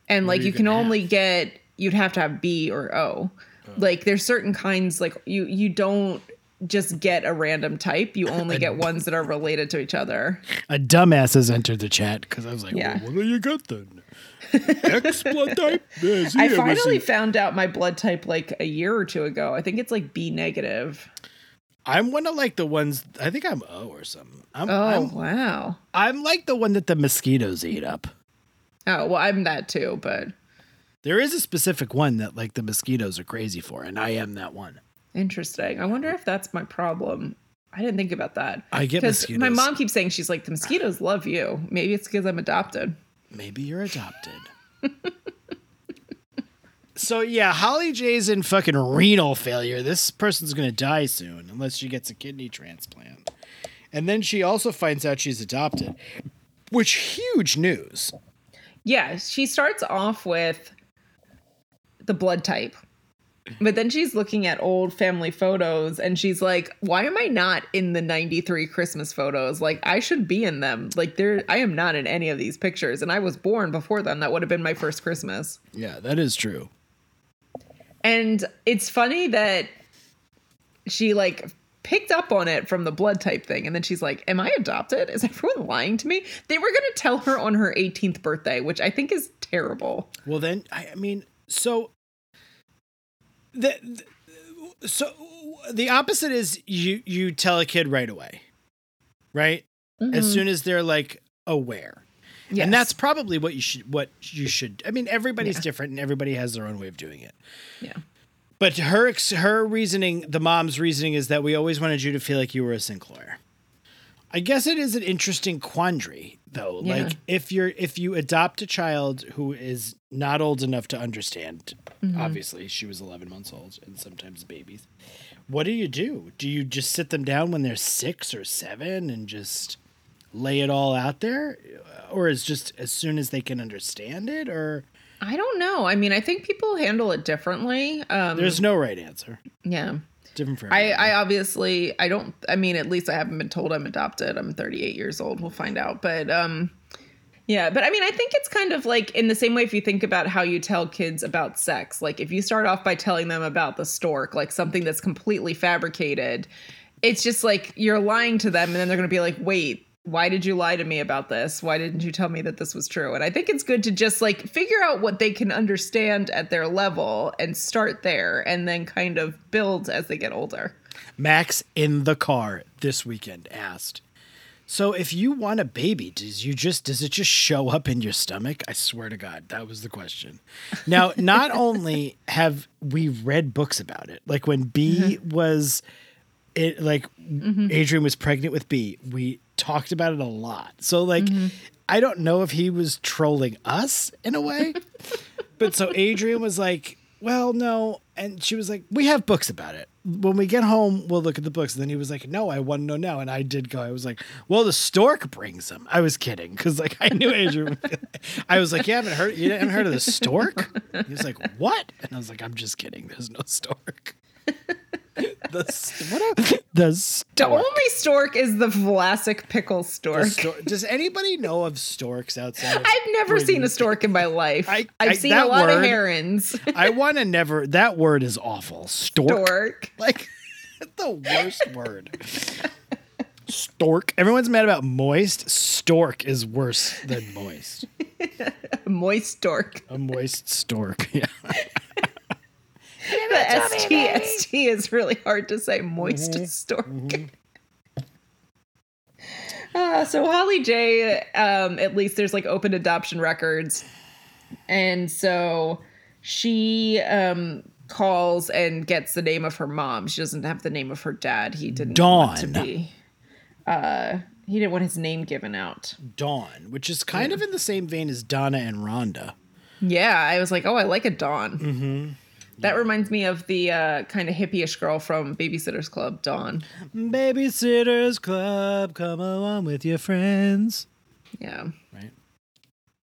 Speaker 2: and
Speaker 1: What
Speaker 2: like you
Speaker 1: you
Speaker 2: can only
Speaker 1: have?
Speaker 2: get you'd have to have B or O. Oh. Like there's certain kinds like you you don't just get a random type. You only get ones that are related to each other.
Speaker 1: A dumbass has entered the chat because I was like,
Speaker 2: Yeah.
Speaker 1: well, what do you got then? *laughs* X blood type? Yeah,
Speaker 2: I finally found out my blood type like a year or two ago. I think it's like B negative.
Speaker 1: I'm one of like the ones. I think I'm O or something. I'm,
Speaker 2: Oh
Speaker 1: I'm,
Speaker 2: wow.
Speaker 1: I'm like the one that the mosquitoes eat up.
Speaker 2: Oh well, I'm that too, but
Speaker 1: There is a specific one that like the mosquitoes are crazy for, and I am that one.
Speaker 2: interesting. I wonder if that's my problem. I didn't think about that.
Speaker 1: I get mosquitoes.
Speaker 2: my mom keeps saying she's like the mosquitoes love you. Maybe it's because I'm adopted.
Speaker 1: Maybe you're adopted. *laughs* so yeah, Holly J's in fucking renal failure. This person's gonna die soon unless she gets a kidney transplant. And then she also finds out she's adopted, which huge news.
Speaker 2: Yeah, she starts off with the blood type. But then she's looking at old family photos and she's like, why am I not in the 93 Christmas photos? Like I should be in them. Like there I am not in any of these pictures and I was born before them. That would have been my first Christmas.
Speaker 1: Yeah, that is true.
Speaker 2: And it's funny that she like picked up on it from the blood type thing and then she's like, "Am I adopted? Is everyone lying to me?" They were going to tell her on her 18th birthday, which I think is terrible.
Speaker 1: Well, then I, mean, so the, the so the opposite is you you tell a kid right away, right? As mm-hmm. soon as they're like aware.
Speaker 2: Yes.
Speaker 1: And that's probably what you should what you should I mean everybody's
Speaker 2: Yeah.
Speaker 1: different and everybody has their own way of doing it.
Speaker 2: yeah.
Speaker 1: But her ex- her reasoning, the mom's reasoning is that we always wanted you to feel like you were a Sinclair. I guess it is an interesting quandary though.
Speaker 2: Yeah.
Speaker 1: Like if you're if you adopt a child who is not old enough to understand,
Speaker 2: Mm-hmm.
Speaker 1: obviously she was 11 months old and sometimes babies. What do you do? Do you just sit them down when they're 6 or 7 and just lay it all out there or is just as soon as they can understand it or
Speaker 2: I don't know. I mean, I think people handle it differently. Um,
Speaker 1: there's no right answer.
Speaker 2: yeah.
Speaker 1: Different for
Speaker 2: I. I obviously I don't I mean at least I haven't been told I'm adopted. I'm 38 years old. We'll find out. But um yeah, but I mean I think it's kind of like in the same way if you think about how you tell kids about sex. Like if you start off by telling them about the stork, like something that's completely fabricated, it's just like you're lying to them and then they're going to be like, "Wait, why did you lie to me about this? Why didn't you tell me that this was true?" And I think it's good to just like figure out what they can understand at their level and start there and then kind of build as they get older.
Speaker 1: Max in the car this weekend asked, "So if you want a baby, does you just does it just show up in your stomach?" I swear to God, that was the question. Now, *laughs* not only have we read books about it, like when B mm-hmm. was it like mm-hmm. Adrian was pregnant with B, we talked about it a lot. So like mm-hmm. I don't know if he was trolling us in a way. *laughs* But so Adrian was like, well, no. And she was like, we have books about it. When we get home, we'll look at the books. And then he was like, no, I want to know now. And I did go. I was like, well, the stork brings them. I was kidding because like I knew Adrian. Would be like- I was like, you haven't heard, you haven't heard of the stork? He was like, what? And I was like, I'm just kidding. There's no stork. *laughs* *laughs* the what? A, *laughs* the
Speaker 2: The only stork is the Vlasic pickle stork.
Speaker 1: stor- Does anybody know of storks outside?
Speaker 2: I've never seen a stork in my life.
Speaker 1: I-
Speaker 2: have seen a lot of herons.
Speaker 1: I want to never. That word is awful. Stork.
Speaker 2: Stork. *laughs*
Speaker 1: Like the worst word. Stork. Everyone's mad about moist. Stork is worse than moist.
Speaker 2: Moist stork.
Speaker 1: A moist stork. Yeah.
Speaker 2: The ST, ST is really hard to say. Moist
Speaker 1: Mm-hmm.
Speaker 2: stork. *laughs* Uh, so Holly J, um, at least there's like open adoption records, and so she um, calls and gets the name of her mom. She doesn't have the name of her dad. He didn't want to be. Uh, he didn't want his name given out.
Speaker 1: Dawn, which is kind of in the same vein as Donna and Rhonda.
Speaker 2: Yeah, I was like, oh, I like a Dawn. Mm-hmm. That reminds me of the uh, kind of hippie-ish girl from Babysitter's Club, Dawn.
Speaker 1: Babysitters Club, come along with your friends.
Speaker 2: Yeah,
Speaker 1: Right.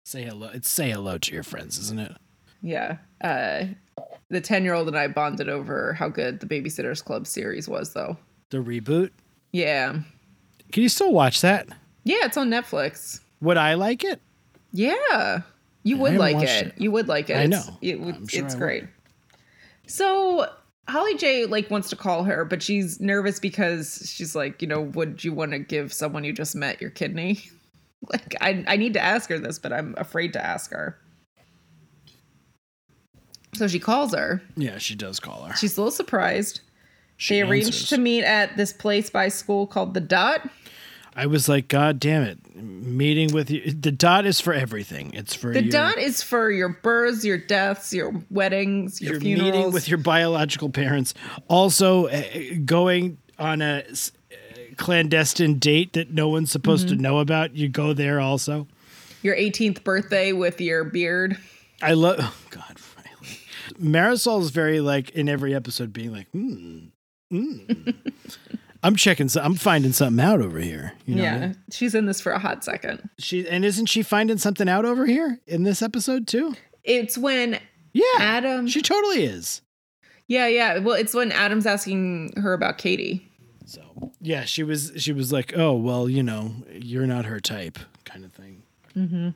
Speaker 1: Say hello. It's say hello to your friends, isn't it?
Speaker 2: yeah. Uh, the ten-year-old and I bonded over how good the Babysitter's Club series was, though.
Speaker 1: The reboot.
Speaker 2: Yeah,
Speaker 1: Can you still watch that?
Speaker 2: yeah, it's on Netflix.
Speaker 1: Would I like it?
Speaker 2: Yeah, you
Speaker 1: I
Speaker 2: would like it.
Speaker 1: it.
Speaker 2: You would like it.
Speaker 1: I
Speaker 2: It's-
Speaker 1: know.
Speaker 2: It, would-
Speaker 1: I'm sure
Speaker 2: it's
Speaker 1: I
Speaker 2: great. So Holly J like wants to call her, but she's nervous because she's like, you know, would you want to give someone you just met your kidney? *laughs* like, I I need to ask her this, but I'm afraid to ask her. So she calls her.
Speaker 1: Yeah, she does call her.
Speaker 2: She's a little surprised.
Speaker 1: She
Speaker 2: They arranged
Speaker 1: answers.
Speaker 2: to meet at this place by school called the Dot.
Speaker 1: I was like, God damn it! Meeting with you. The dot is for everything. It's for
Speaker 2: The
Speaker 1: your,
Speaker 2: Dot is for your births, your deaths, your weddings, your
Speaker 1: You're
Speaker 2: funerals.
Speaker 1: meeting with your biological parents. Also, uh, going on a uh, clandestine date that no one's supposed
Speaker 2: Mm-hmm.
Speaker 1: to know about. You go there also.
Speaker 2: your 18th birthday with your beard.
Speaker 1: I love. Oh God, Riley. Marisol is very like in every episode being like, hmm, hmm. *laughs* I'm checking. So I'm finding something out over here. You know?
Speaker 2: Yeah, she's in this for a hot second.
Speaker 1: She and isn't she finding something out over here in this episode too?
Speaker 2: It's when
Speaker 1: Yeah.
Speaker 2: Adam.
Speaker 1: She totally is.
Speaker 2: yeah, yeah. Well, it's when Adam's asking her about Katie.
Speaker 1: So yeah, she was she was like, oh well, you know, you're not her type, kind of thing. Hmm.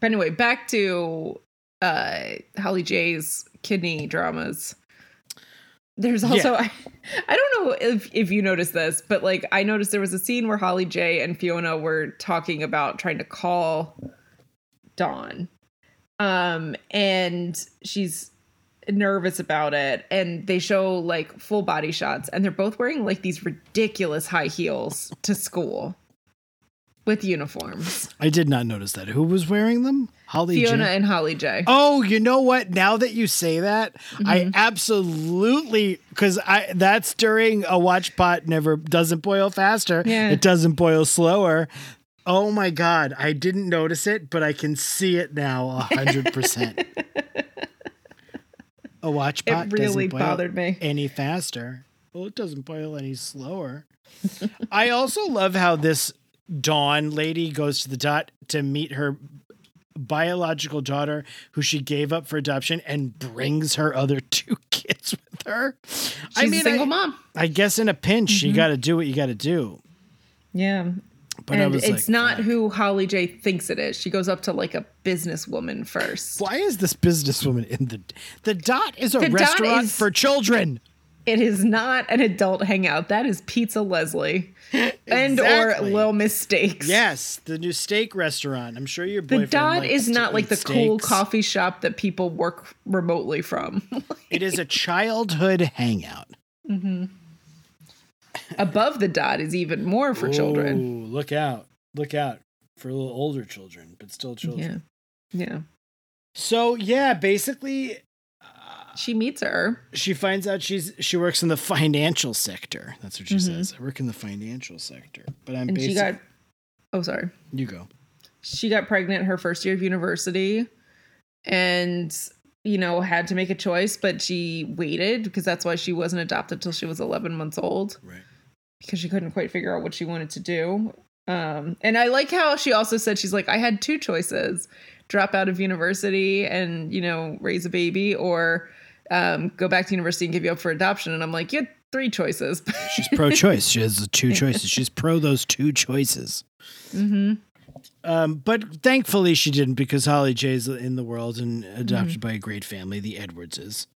Speaker 2: But anyway, back to uh Holly J's kidney dramas. There's also
Speaker 1: Yeah. *laughs*
Speaker 2: I, I don't know if if you noticed this, but like I noticed there was a scene where Holly J and Fiona were talking about trying to call Dawn. Um and she's nervous about it and they show like full body shots and they're both wearing like these ridiculous high heels to school. With uniforms.
Speaker 1: I did not notice that. Who was wearing them? Holly
Speaker 2: Fiona
Speaker 1: J.
Speaker 2: and Holly J.
Speaker 1: Oh, you know what? Now that you say that, I
Speaker 2: Mm-hmm.
Speaker 1: absolutely because I that's during a watch pot never doesn't boil faster.
Speaker 2: Yeah.
Speaker 1: It doesn't boil slower. Oh my god, I didn't notice it, but I can see it now a hundred percent. A watch pot
Speaker 2: it really
Speaker 1: doesn't boil
Speaker 2: bothered me.
Speaker 1: any faster. Well, it doesn't boil any slower. *laughs* I also love how this Dawn lady goes to the dot to meet her biological daughter who she gave up for adoption and brings her other *laughs* two kids with her.
Speaker 2: She's a single
Speaker 1: I,
Speaker 2: mom. Mm-hmm.
Speaker 1: I guess in a pinch, you got to do what you got to do.
Speaker 2: Yeah.
Speaker 1: But I
Speaker 2: and it's
Speaker 1: like,
Speaker 2: not
Speaker 1: fuck.
Speaker 2: who Holly J thinks it is. She goes up to like a businesswoman first.
Speaker 1: Why is this businesswoman in the the dot is a
Speaker 2: The
Speaker 1: restaurant
Speaker 2: is-
Speaker 1: for children?
Speaker 2: It is not an adult hangout. That is Pizza Leslie. *laughs* And or Lil Mistakes.
Speaker 1: Yes, the new steak restaurant. I'm sure your boyfriend.
Speaker 2: The
Speaker 1: Dot
Speaker 2: is not like the cool coffee shop that people work remotely from. *laughs*
Speaker 1: It is a childhood hangout. Mm-hmm.
Speaker 2: Above the Dot is even more for children.
Speaker 1: Look out. Look out for a little older children, but still children.
Speaker 2: Yeah. Yeah.
Speaker 1: So, yeah, basically
Speaker 2: She meets her.
Speaker 1: she finds out she's she works in the financial sector. That's what she says. I work in the financial sector. But I'm
Speaker 2: Mm-hmm. And she got oh sorry.
Speaker 1: you go.
Speaker 2: she got pregnant her first year of university and you know had to make a choice but she waited because that's why she wasn't adopted till she was 11 months old
Speaker 1: Right.
Speaker 2: because she couldn't quite figure out what she wanted to do um and i like how she also said she's like i had two choices drop out of university and you know raise a baby or um go back to university and give you up for adoption and i'm like you had three choices
Speaker 1: She's pro choice. She has two *laughs* choices. She's pro those two choices.
Speaker 2: mm-hmm.
Speaker 1: Um, but thankfully she didn't because Holly J's in the world and adopted
Speaker 2: Mm-hmm.
Speaker 1: by a great family, the Edwardses.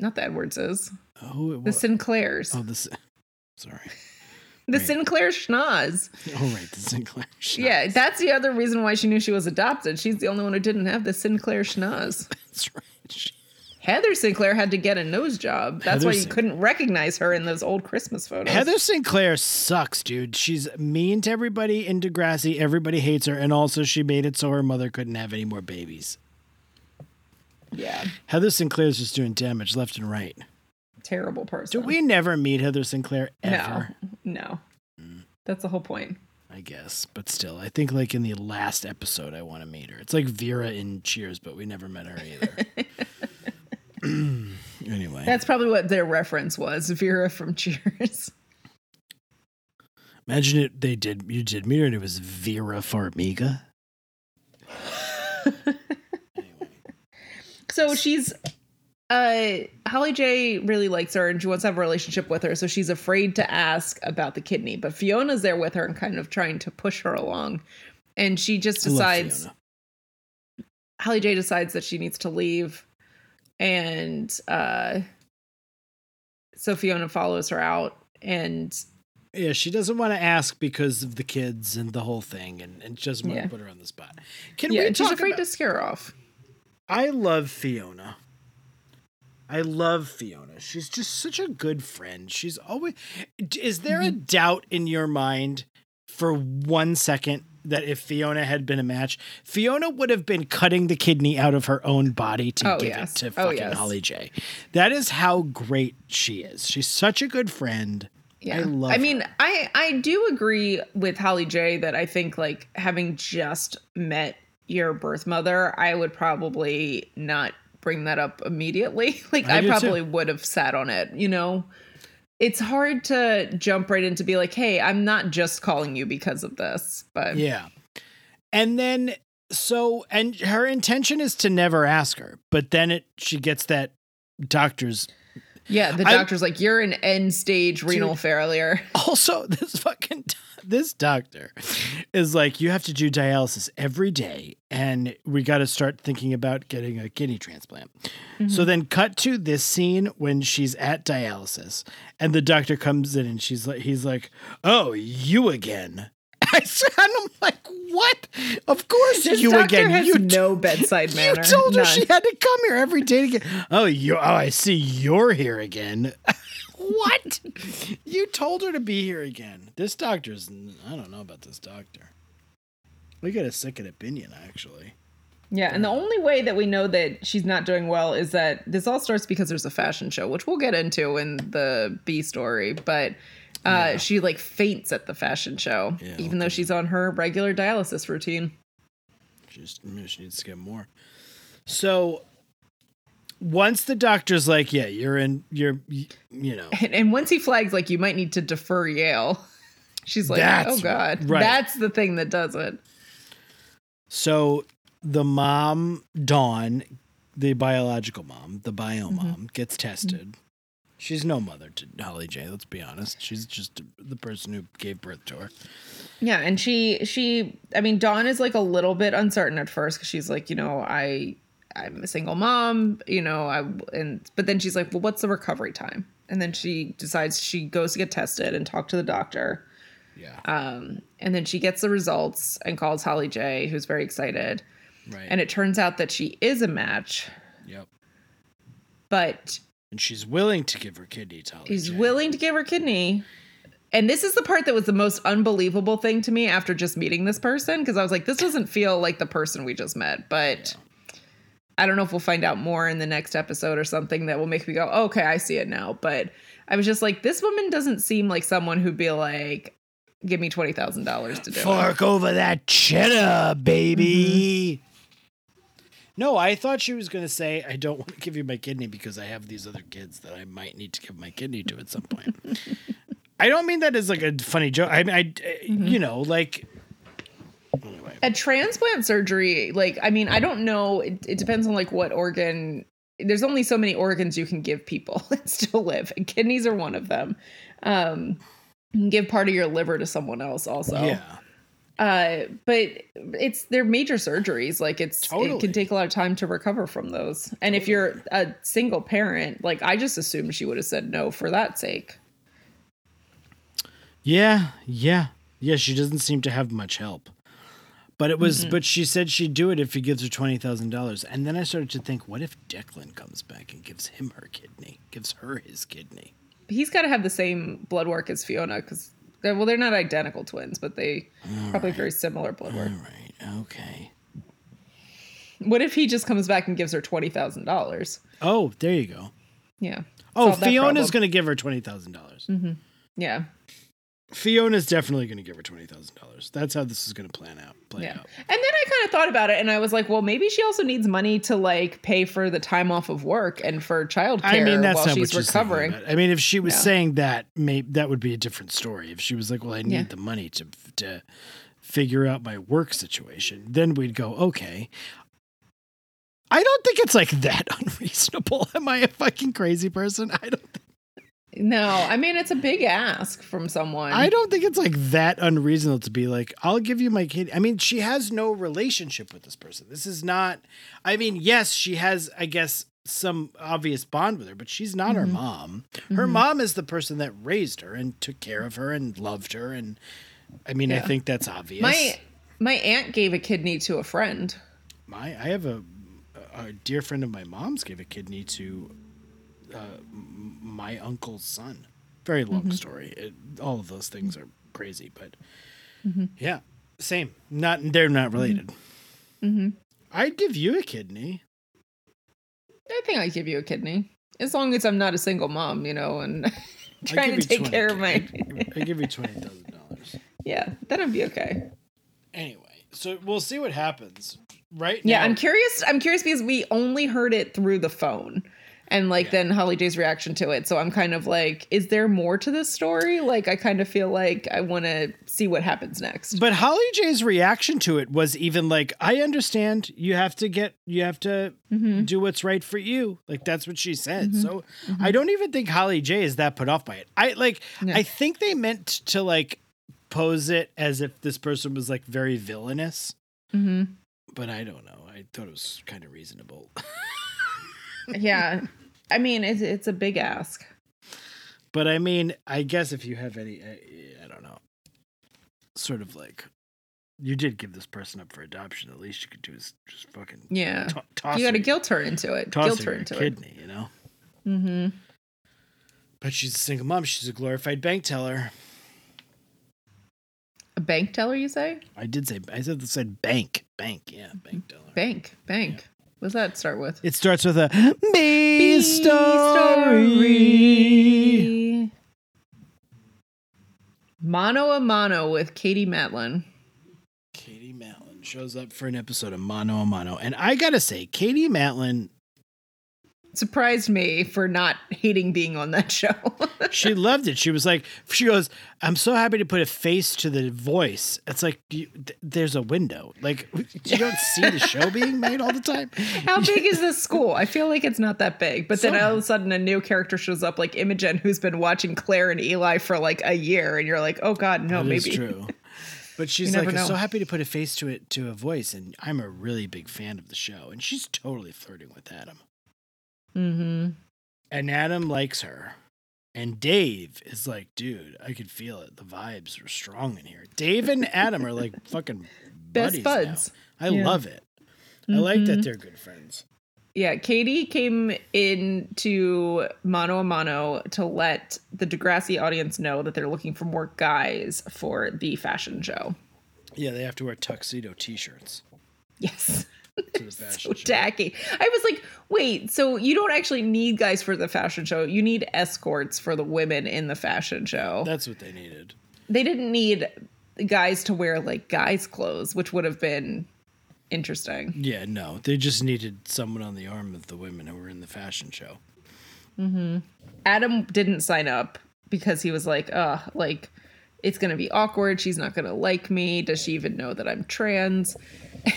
Speaker 2: not the edwardses
Speaker 1: Oh,
Speaker 2: the sinclairs
Speaker 1: oh, this. Sorry. *laughs*
Speaker 2: the
Speaker 1: right.
Speaker 2: sinclair schnoz
Speaker 1: Oh, right, the Sinclair. *laughs*
Speaker 2: Yeah, that's the other reason why she knew she was adopted. She's the only one who didn't have the Sinclair schnoz.
Speaker 1: that's right. She-
Speaker 2: Heather Sinclair had to get a nose job. That's
Speaker 1: Heather
Speaker 2: why you
Speaker 1: Sin-
Speaker 2: couldn't recognize her in those old Christmas photos.
Speaker 1: Heather Sinclair sucks, dude. She's mean to everybody in Degrassi. Everybody hates her, and also she made it so her mother couldn't have any more babies.
Speaker 2: yeah,
Speaker 1: Heather Sinclair's just doing damage left and right.
Speaker 2: terrible person.
Speaker 1: Do we never meet Heather Sinclair ever?
Speaker 2: No, no.
Speaker 1: Mm.
Speaker 2: That's the whole point.
Speaker 1: I guess, but still, I think like in the last episode, I want to meet her. It's like Vera in Cheers, but we never met her either. *laughs* *clears throat* anyway,
Speaker 2: That's probably what their reference was. Vera from *laughs* Cheers.
Speaker 1: imagine it. They did. You did meet her, and it was Vera Farmiga. *laughs*
Speaker 2: So she's uh Holly J really likes her and she wants to have a relationship with her, so she's afraid to ask about the kidney. But Fiona's there with her and kind of trying to push her along. And she just decides Holly J decides that she needs to leave. And uh so Fiona follows her out and
Speaker 1: Yeah, she doesn't want to ask because of the kids and the whole thing, and, and she doesn't want
Speaker 2: Yeah.
Speaker 1: to put her on the spot. Can
Speaker 2: yeah,
Speaker 1: we
Speaker 2: she's afraid
Speaker 1: about-
Speaker 2: to scare her off.
Speaker 1: I love Fiona. I love Fiona. She's just such a good friend. She's always. Is there a
Speaker 2: Mm-hmm.
Speaker 1: doubt in your mind for one second that if Fiona had been a match, Fiona would have been cutting the kidney out of her own body to
Speaker 2: Oh,
Speaker 1: give
Speaker 2: yes.
Speaker 1: it to
Speaker 2: Oh,
Speaker 1: fucking
Speaker 2: yes.
Speaker 1: Holly J? That is how great she is. She's such a good friend.
Speaker 2: Yeah.
Speaker 1: I love
Speaker 2: I mean,
Speaker 1: her.
Speaker 2: I I do agree with Holly J that I think like having just met your birth mother, I would probably not bring that up immediately. *laughs* Like
Speaker 1: I
Speaker 2: I,
Speaker 1: do too.
Speaker 2: probably would have sat on it, you know. It's hard to jump right into be like, "Hey, I'm not just calling you because of this." But
Speaker 1: Yeah. And then so and her intention is to never ask her, but then it she gets that doctor's
Speaker 2: yeah, the
Speaker 1: I-
Speaker 2: doctor's like, "You're an end stage renal
Speaker 1: Dude.
Speaker 2: failure." *laughs*
Speaker 1: also this fucking this doctor is like you have to do dialysis every day and we got to start thinking about getting a kidney transplant so mm-hmm. then cut to this scene when she's at dialysis and the doctor comes in and she's like he's like oh you again I *laughs* said, and I'm like, what? Of course
Speaker 2: This
Speaker 1: you
Speaker 2: doctor
Speaker 1: again.
Speaker 2: has
Speaker 1: you
Speaker 2: no bedside manner.
Speaker 1: You told her
Speaker 2: None.
Speaker 1: she had to come here every day to get. Oh, you. Oh, I see you're here again. *laughs* what? You told her to be here again. This doctor's. I don't know about this doctor. We got a second opinion, actually.
Speaker 2: Yeah, and the uh. only way that we know that she's not doing well is that this all starts because there's a fashion show, which we'll get into in the B story. But uh, she like faints at the fashion show,
Speaker 1: Yeah,
Speaker 2: even though she's on her regular dialysis routine.
Speaker 1: She's, she needs to get more. So once the doctor's like, yeah, you're in, you're, you know,
Speaker 2: And, and once he flags like you might need to defer Yale, she's like,
Speaker 1: That's
Speaker 2: oh god,
Speaker 1: right.
Speaker 2: that's the thing that does it.
Speaker 1: so the mom, Dawn, the biological mom, the bio mom, gets tested. She's no mother to Holly J. Let's be honest. She's just the person who gave birth to her.
Speaker 2: Yeah, and she she I mean Dawn is like a little bit uncertain at first cuz she's like, you know, I I'm a single mom, you know, I and but then she's like, "Well, what's the recovery time?" And then she decides she goes to get tested and talk to the doctor.
Speaker 1: Yeah.
Speaker 2: Um and then she gets the results and calls Holly J, who's very excited.
Speaker 1: right.
Speaker 2: And it turns out that she is a match,
Speaker 1: yep.
Speaker 2: but
Speaker 1: And she's willing to give her kidney to
Speaker 2: he's
Speaker 1: J.
Speaker 2: willing to give her kidney. And this is the part that was the most unbelievable thing to me after just meeting this person because I was like, this doesn't feel like the person we just met. But I don't know if we'll find out more in the next episode or something that will make me go, okay, I see it now. But I was just like, this woman doesn't seem like someone who'd be like, give me twenty thousand dollars to do it.
Speaker 1: Fork over that cheddar, baby.
Speaker 2: Mm-hmm.
Speaker 1: No, I thought she was going to say, I don't want to give you my kidney because I have these other kids that I might need to give my kidney to at some point. *laughs* I don't mean that as like a funny joke. I, mean, I
Speaker 2: Mm-hmm.
Speaker 1: you know, like, anyway.
Speaker 2: a transplant surgery like i mean i don't know it, it depends on like what organ there's only so many organs you can give people *laughs* that still live and kidneys are one of them um you can give part of your liver to someone else also
Speaker 1: Yeah.
Speaker 2: Uh but it's they're major surgeries like it's it can take a lot of time to recover from those and if you're a single parent like i just assumed she would have said no for that sake
Speaker 1: Yeah. Yeah. Yeah. She doesn't seem to have much help. But it was, but she said she'd do it if he gives her twenty thousand dollars. And then I started to think, what if Declan comes back and gives him her kidney, gives her his kidney?
Speaker 2: he's got to have the same blood work as fiona because well they're not identical twins but they probably have very similar blood work
Speaker 1: All right. Okay.
Speaker 2: What if he just comes back and gives her twenty thousand dollars?
Speaker 1: Oh, there you go.
Speaker 2: Yeah.
Speaker 1: Oh, Fiona's going to give her twenty thousand dollars. Mm-hmm.
Speaker 2: Yeah.
Speaker 1: Fiona's definitely going to give her twenty thousand dollars. That's how this is going to plan out. Play
Speaker 2: Yeah.
Speaker 1: out.
Speaker 2: And then I kind of thought about it and I was like, well, maybe she also needs money to like pay for the time off of work and for childcare
Speaker 1: I mean, that's
Speaker 2: while
Speaker 1: not
Speaker 2: she's recovering.
Speaker 1: I mean, if she was
Speaker 2: Yeah.
Speaker 1: saying that, maybe that would be a different story. If she was like, "Well, I need
Speaker 2: Yeah.
Speaker 1: the money to to figure out my work situation," then we'd go, "Okay." I don't think it's like that *laughs* unreasonable. Am I a fucking crazy person? I don't.
Speaker 2: No, I mean it's a big ask from someone.
Speaker 1: I don't think it's like that unreasonable to be like, I'll give you my kid. I mean, she has no relationship with this person. This is not, I mean, yes, she has, I guess, some obvious bond with her, but she's not her mom. Her mom is the person that raised her and took care of her and loved her. And I mean, I think that's obvious.
Speaker 2: my my aunt gave a kidney to a friend.
Speaker 1: my, I have a, a dear friend of my mom's gave a kidney to uh, my uncle's son. Very long mm-hmm. story. It, all of those things are crazy, but mm-hmm. yeah, same. Not they're not mm-hmm. related. I'd give you a kidney.
Speaker 2: I think I'd give you a kidney. As long as I'm not a single mom, you know, and *laughs* trying to take
Speaker 1: 20
Speaker 2: care of my
Speaker 1: I'd give you twenty thousand dollars.
Speaker 2: Yeah, then I'd be okay.
Speaker 1: Anyway, so we'll see what happens. Right
Speaker 2: Yeah,
Speaker 1: now,
Speaker 2: I'm curious. I'm curious because we only heard it through the phone, and like then Holly J's reaction to it. So I'm kind of like, is there more to this story? Like, I kind of feel like I want to see what happens next.
Speaker 1: But Holly J's reaction to it was even like, I understand you have to get, you have to
Speaker 2: Mm-hmm.
Speaker 1: do what's right for you. Like that's what she said. So I don't even think Holly J is that put off by it. I like,
Speaker 2: No.
Speaker 1: I think they meant to like pose it as if this person was like very villainous,
Speaker 2: hmm
Speaker 1: but I don't know. I thought it was kind of reasonable. *laughs*
Speaker 2: Yeah, I mean, it's it's a big ask.
Speaker 1: but I mean, I guess if you have any, I, I don't know, sort of like, you did give this person up for adoption. The least you could do is just fucking
Speaker 2: Yeah,
Speaker 1: to- toss
Speaker 2: you got to guilt her into it.
Speaker 1: toss
Speaker 2: Guilt
Speaker 1: her
Speaker 2: her into
Speaker 1: kidney, you know?
Speaker 2: Mm-hmm.
Speaker 1: But she's a single mom. She's a glorified bank teller.
Speaker 2: A bank teller, you say?
Speaker 1: I did say I said said bank. Bank, yeah, bank teller.
Speaker 2: Bank, bank. What does that start with?
Speaker 1: It starts with a B story.
Speaker 2: Mono a mano with Katie Matlin.
Speaker 1: Katie Matlin shows up for an episode of Mono a Mano. And I gotta say, Katie Matlin,
Speaker 2: Surprised me for not hating being on that show. *laughs*
Speaker 1: she loved it. She was like, she goes, I'm so happy to put a face to the voice. It's like, you, th- there's a window. Like, you don't see the show being made all the time.
Speaker 2: How *laughs* big is this school? I feel like it's not that big. But then
Speaker 1: So-
Speaker 2: all of a sudden a new character shows up like Imogen who's been watching Clare and Eli for like a year and you're like, "Oh god, no, maybe."
Speaker 1: true. *laughs* But she's like, I'm so happy to put a face to it, to a voice. And I'm a really big fan of the show. And she's totally flirting with Adam.
Speaker 2: Mhm.
Speaker 1: And Adam likes her. And Dave is like, dude, I could feel it. The vibes are strong in here. Dave and Adam are like *laughs* fucking
Speaker 2: Best
Speaker 1: buddies
Speaker 2: buds.
Speaker 1: now. I
Speaker 2: Yeah.
Speaker 1: love it. I like that
Speaker 2: Mhm.
Speaker 1: they're good friends.
Speaker 2: Yeah, Katie came in to Mano a Mano to let the Degrassi audience know that they're looking for more guys for the fashion show.
Speaker 1: Yeah, they have to wear tuxedo t-shirts
Speaker 2: Yes. *laughs*
Speaker 1: to the
Speaker 2: so tacky. I was like, wait, so you don't actually need guys for the fashion show. You need escorts for the women in the fashion show.
Speaker 1: That's what they needed.
Speaker 2: they didn't need guys to wear like guys' clothes, which would have been interesting.
Speaker 1: Yeah, no, they just needed someone on the arm of the women who were in the fashion show.
Speaker 2: Adam didn't sign up because he was like, uh, like it's gonna be awkward. She's not gonna like me. Does she even know that I'm trans? *laughs*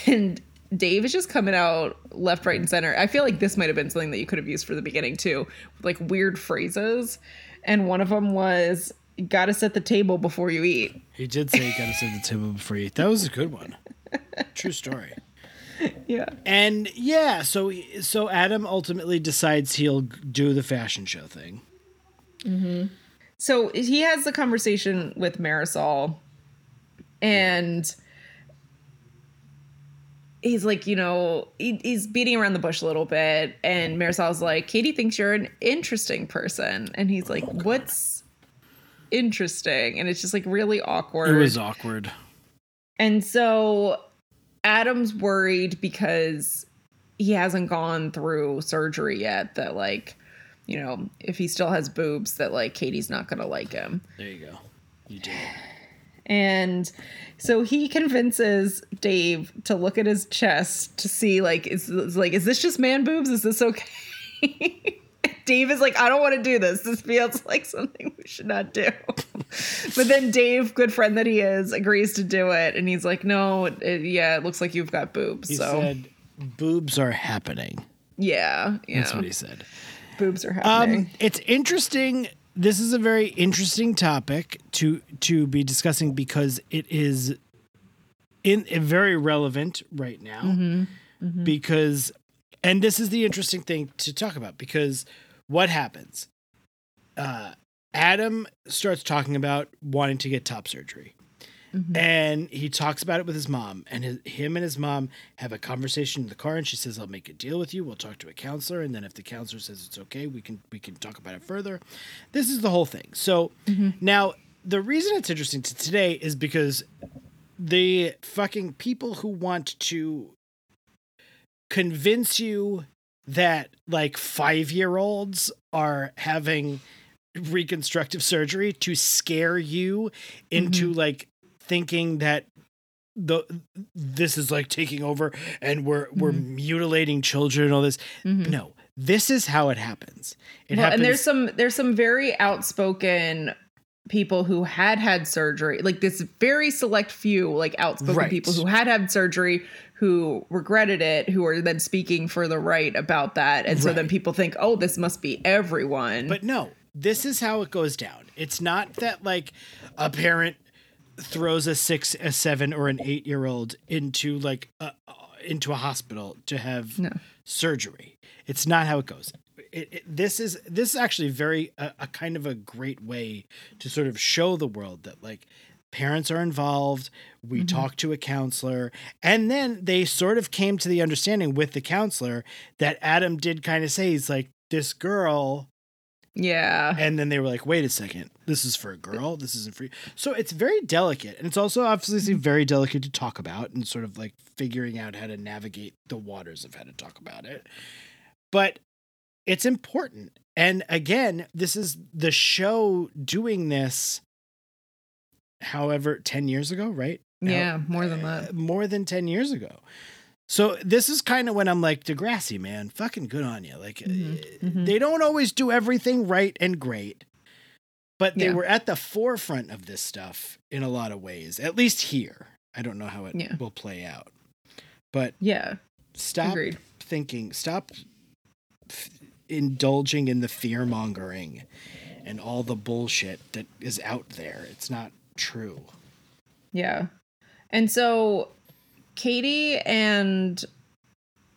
Speaker 2: And Dave is just coming out left, right, and center. I feel like this might have been something that you could have used for the beginning too, like weird phrases. And one of them was, "You "Got to set the table before you eat."
Speaker 1: He did say you got to set the table before you eat. That was a good one. True story. *laughs*
Speaker 2: Yeah.
Speaker 1: And yeah, so so Adam ultimately decides he'll do the fashion show thing. Mm-hmm.
Speaker 2: So he has the conversation with Marisol, and he's like, you know, he, he's beating around the bush a little bit. And Marisol's like, Katie thinks you're an interesting person. And he's like, oh, what's interesting? And it's just like really awkward.
Speaker 1: It was awkward.
Speaker 2: And so Adam's worried because he hasn't gone through surgery yet that like, you know, if he still has boobs that like Katie's not going to like him.
Speaker 1: There you go. You did.
Speaker 2: And so he convinces Dave to look at his chest to see like is is like is this just man boobs? Is this okay? *laughs* Dave is like, I don't want to do this. This feels *laughs* like something we should not do. but then Dave, good friend that he is, agrees to do it, and he's like, No, it, yeah, it looks like you've got boobs.
Speaker 1: He
Speaker 2: so
Speaker 1: said, "Boobs are happening."
Speaker 2: yeah, yeah,
Speaker 1: That's what he said.
Speaker 2: boobs are happening.
Speaker 1: Um, it's interesting. This is a very interesting topic to to be discussing because it is in very relevant right now. Because, and this is the interesting thing to talk about because what happens? Uh, Adam starts talking about wanting to get top surgery. Mm-hmm. And he talks about it with his mom, and his, him and his mom have a conversation in the car. And she says, "I'll make a deal with you. We'll talk to a counselor, and then if the counselor says it's okay, we can we can talk about it further." This is the whole thing. So mm-hmm. now the reason it's interesting to today is because the fucking people who want to convince you that like five year olds are having reconstructive surgery to scare you into mm-hmm. like thinking that the this is like taking over and we're we're mm-hmm. mutilating children and all this. Mm-hmm. No this is how it happens. It
Speaker 2: well,
Speaker 1: happens
Speaker 2: and there's some there's some very outspoken people who had had surgery like this very select few like outspoken
Speaker 1: Right.
Speaker 2: people who had had surgery who regretted it who are then speaking for the right about that. And so then people think oh this must be everyone.
Speaker 1: But no, this is how it goes down. It's not that like a parent throws a six, a seven, or an eight year old into like a, into a hospital to have
Speaker 2: No.
Speaker 1: surgery. It's not how it goes. It, it, this is this is actually very a, a kind of a great way to sort of show the world that like parents are involved we mm-hmm. talk to a counselor and then they sort of came to the understanding with the counselor that adam did kind of say he's like this girl
Speaker 2: Yeah.
Speaker 1: And then they were like, wait a second, this is for a girl. This isn't for you. So it's very delicate. And it's also obviously very delicate to talk about and sort of like figuring out how to navigate the waters of how to talk about it. But it's important. And again, this is the show doing this, however, 10 years ago, right?
Speaker 2: Yeah, more than
Speaker 1: Uh,
Speaker 2: that.
Speaker 1: More than 10 years ago. So this is kind of when I'm like, Degrassi, man, fucking good on you. Like,
Speaker 2: Mhm,
Speaker 1: uh,
Speaker 2: mhm.
Speaker 1: they don't always do everything right and great, but they
Speaker 2: Yeah.
Speaker 1: were at the forefront of this stuff in a lot of ways, at least here. I don't know how it
Speaker 2: Yeah.
Speaker 1: will play out. But
Speaker 2: Yeah.
Speaker 1: stop
Speaker 2: Agreed.
Speaker 1: thinking, stop f- indulging in the fear mongering and all the bullshit that is out there. It's not true.
Speaker 2: Yeah. And so Katie and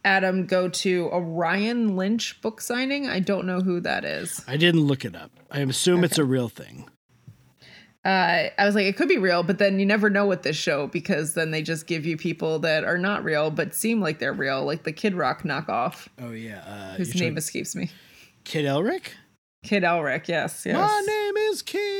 Speaker 2: Adam go to a Ryan Lynch book signing. I don't know who that is.
Speaker 1: I didn't look it up. I assume it's a real thing.
Speaker 2: Uh, I was like, it could be real, but then you never know with this show because then they just give you people that are not real but seem like they're real, like the Kid Rock knockoff,
Speaker 1: Oh yeah, uh,
Speaker 2: whose name escapes me.
Speaker 1: Kid Elric.
Speaker 2: Kid Elric, yes, yes.
Speaker 1: My name is Kid.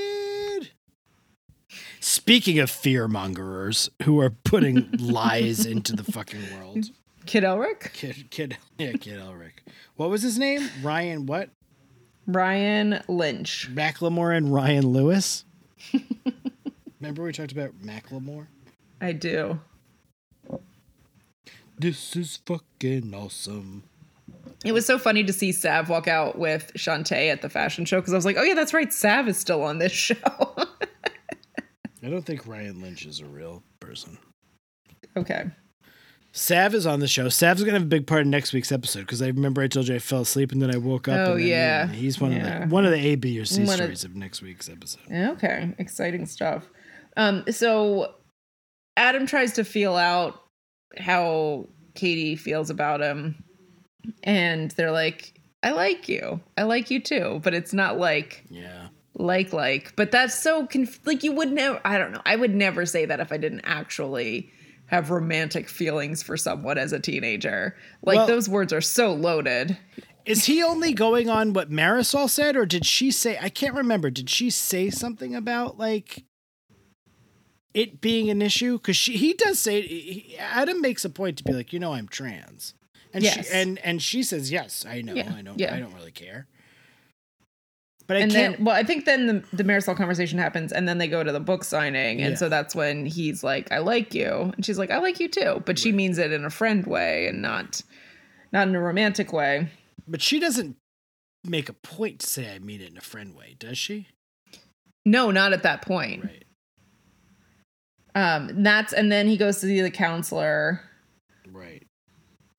Speaker 1: Speaking of fear mongerers who are putting *laughs* lies into the fucking world,
Speaker 2: Kid Elric?
Speaker 1: Kid, Kid, yeah, Kid Elric. What was his name? Ryan what?
Speaker 2: Ryan Lynch.
Speaker 1: Macklemore and Ryan Lewis. Remember we talked about Macklemore?
Speaker 2: I do.
Speaker 1: This is fucking awesome.
Speaker 2: It was so funny to see Sav walk out with Chantay at the fashion show because I was like, oh yeah, that's right. Sav is still on this *laughs* show.
Speaker 1: I don't think Ryan Lynch is a real person.
Speaker 2: okay.
Speaker 1: Sav is on the show. Sav's gonna have a big part in next week's episode because I remember I told you I fell asleep and then I woke up.
Speaker 2: Oh,
Speaker 1: and
Speaker 2: yeah.
Speaker 1: he's one
Speaker 2: Yeah.
Speaker 1: of the one of the A, B, or C
Speaker 2: One of-
Speaker 1: stories of next week's episode.
Speaker 2: Okay. Exciting stuff. Um, so Adam tries to feel out how Katie feels about him. And they're like, I like you. I like you too. But it's not like
Speaker 1: Yeah,
Speaker 2: like like. But that's so conf- like you would never I don't know. I would never say that if I didn't actually have romantic feelings for someone as a teenager. Like
Speaker 1: Well-
Speaker 2: those words are so loaded.
Speaker 1: is he only going on what Marisol said, or did she say? I can't remember. Did she say something about like it being an issue? Because she he does say he, Adam makes a point to be like, you know, I'm trans, and
Speaker 2: Yes.
Speaker 1: she and and she says, yes, I know,
Speaker 2: Yeah,
Speaker 1: I don't,
Speaker 2: yeah.
Speaker 1: I don't really care. But I
Speaker 2: and
Speaker 1: can't.
Speaker 2: then well i think then the, the marisol conversation happens and then they go to the book signing and
Speaker 1: Yeah.
Speaker 2: so that's when he's like i like you and she's like i like you too but she means it in a friend way and not not in a romantic way
Speaker 1: But she doesn't make a point to say I mean it in a friend way, does she?
Speaker 2: no not at that point
Speaker 1: Right.
Speaker 2: um that's and then he goes to see the counselor
Speaker 1: Right.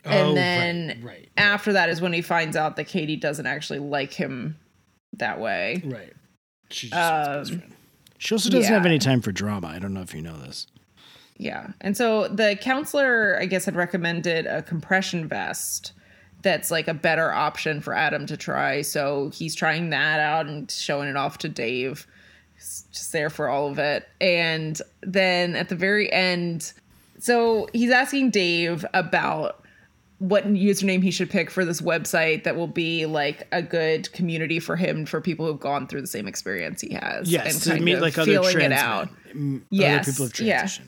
Speaker 2: And
Speaker 1: Oh,
Speaker 2: then
Speaker 1: right, right,
Speaker 2: after that is when he finds out that katie doesn't actually like him that way
Speaker 1: right. She just
Speaker 2: Um.
Speaker 1: She also doesn't have any time for drama. I don't know if you know this.
Speaker 2: Yeah. And so the counselor, I guess, had recommended a compression vest that's like a better option for Adam to try. So he's trying that out and showing it off to Dave. He's just there for all of it. And then at the very end, so he's asking Dave about what username he should pick for this website that will be like a good community for him for people who've gone through the same experience he has.
Speaker 1: Yes,
Speaker 2: and
Speaker 1: to meet like other
Speaker 2: feeling
Speaker 1: trans
Speaker 2: it out
Speaker 1: men.
Speaker 2: Yes,
Speaker 1: other people have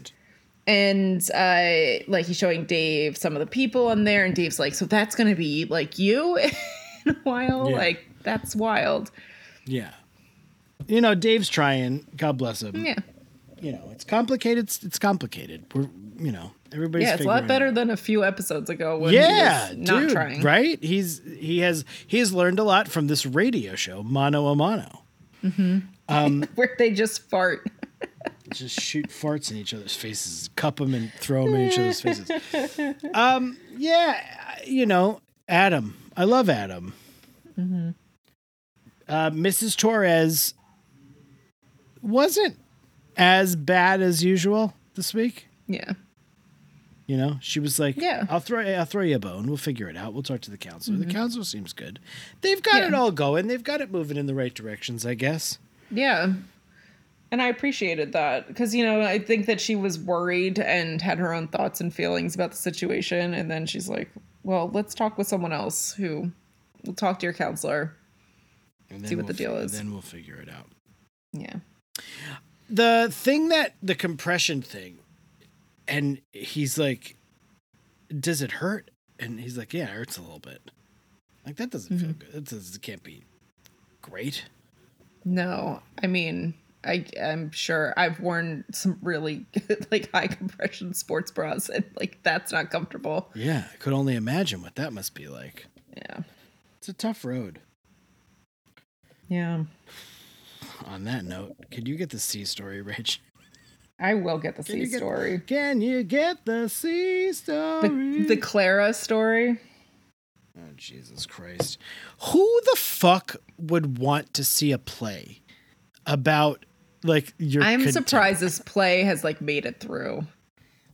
Speaker 2: yeah. and uh like he's showing dave some of the people on there and dave's like so that's gonna be like you *laughs* in a while
Speaker 1: Yeah.
Speaker 2: like that's wild
Speaker 1: Yeah. You know, Dave's trying. God bless him.
Speaker 2: yeah
Speaker 1: You know, it's complicated. It's, it's complicated. We're, you know, everybody's.
Speaker 2: yeah it's a lot better
Speaker 1: it
Speaker 2: than a few episodes ago when
Speaker 1: Yeah,
Speaker 2: he was not
Speaker 1: dude,
Speaker 2: trying
Speaker 1: right? He's he has he has learned a lot from this radio show, Mono a Mono. *laughs*
Speaker 2: where they just fart *laughs*
Speaker 1: just shoot farts in each other's faces, cup them and throw them in each other's faces. *laughs* Um, yeah, you know, Adam. I love Adam. Uh, Mrs. Torres wasn't as bad as usual this week.
Speaker 2: yeah
Speaker 1: You know, she was like,
Speaker 2: Yeah.
Speaker 1: I'll throw, I'll throw you a bone. We'll figure it out. We'll talk to the counselor. The mm-hmm. counselor seems good. They've got
Speaker 2: Yeah.
Speaker 1: it all going. They've got it moving in the right directions, I guess.
Speaker 2: yeah and i appreciated that because you know i think that she was worried and had her own thoughts and feelings about the situation and then she's like well let's talk with someone else who will talk to your counselor
Speaker 1: And then
Speaker 2: See what the
Speaker 1: we'll
Speaker 2: deal
Speaker 1: fi-
Speaker 2: is.
Speaker 1: Then we'll figure it out.
Speaker 2: Yeah.
Speaker 1: the thing that the compression thing and he's like does it hurt? And he's like yeah it hurts a little bit. Like that doesn't feel mm-hmm. good. That does, it can't be great.
Speaker 2: No, I mean, I I'm sure I've worn some really *laughs* like high compression sports bras and like that's not comfortable.
Speaker 1: yeah i could only imagine what that must be like.
Speaker 2: Yeah.
Speaker 1: it's a tough road.
Speaker 2: Yeah.
Speaker 1: on that note could you get the c story rach
Speaker 2: I will get the
Speaker 1: Can
Speaker 2: C
Speaker 1: get-
Speaker 2: story.
Speaker 1: can you get the c story
Speaker 2: The the Clara story.
Speaker 1: oh jesus christ who the fuck would want to see a play about like your
Speaker 2: I'm
Speaker 1: contempt-
Speaker 2: surprised this play has like made it through.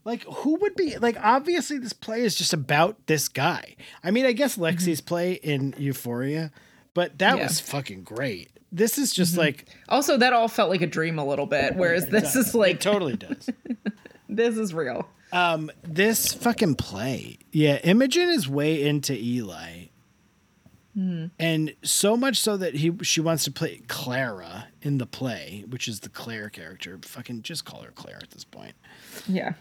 Speaker 1: Like, who would be like? Obviously, this play is just about this guy. I mean, I guess Lexi's mm-hmm. play in Euphoria, but that
Speaker 2: Yeah.
Speaker 1: was fucking great. This is just like
Speaker 2: Also, that all felt like a dream a little bit, whereas this is
Speaker 1: it
Speaker 2: like
Speaker 1: totally does. *laughs*
Speaker 2: this is real.
Speaker 1: Um, this fucking play, yeah. Imogen is way into Eli, and so much so that he she wants to play Clara in the play, which is the Clare character. Fucking just call her Clare at this point.
Speaker 2: Yeah.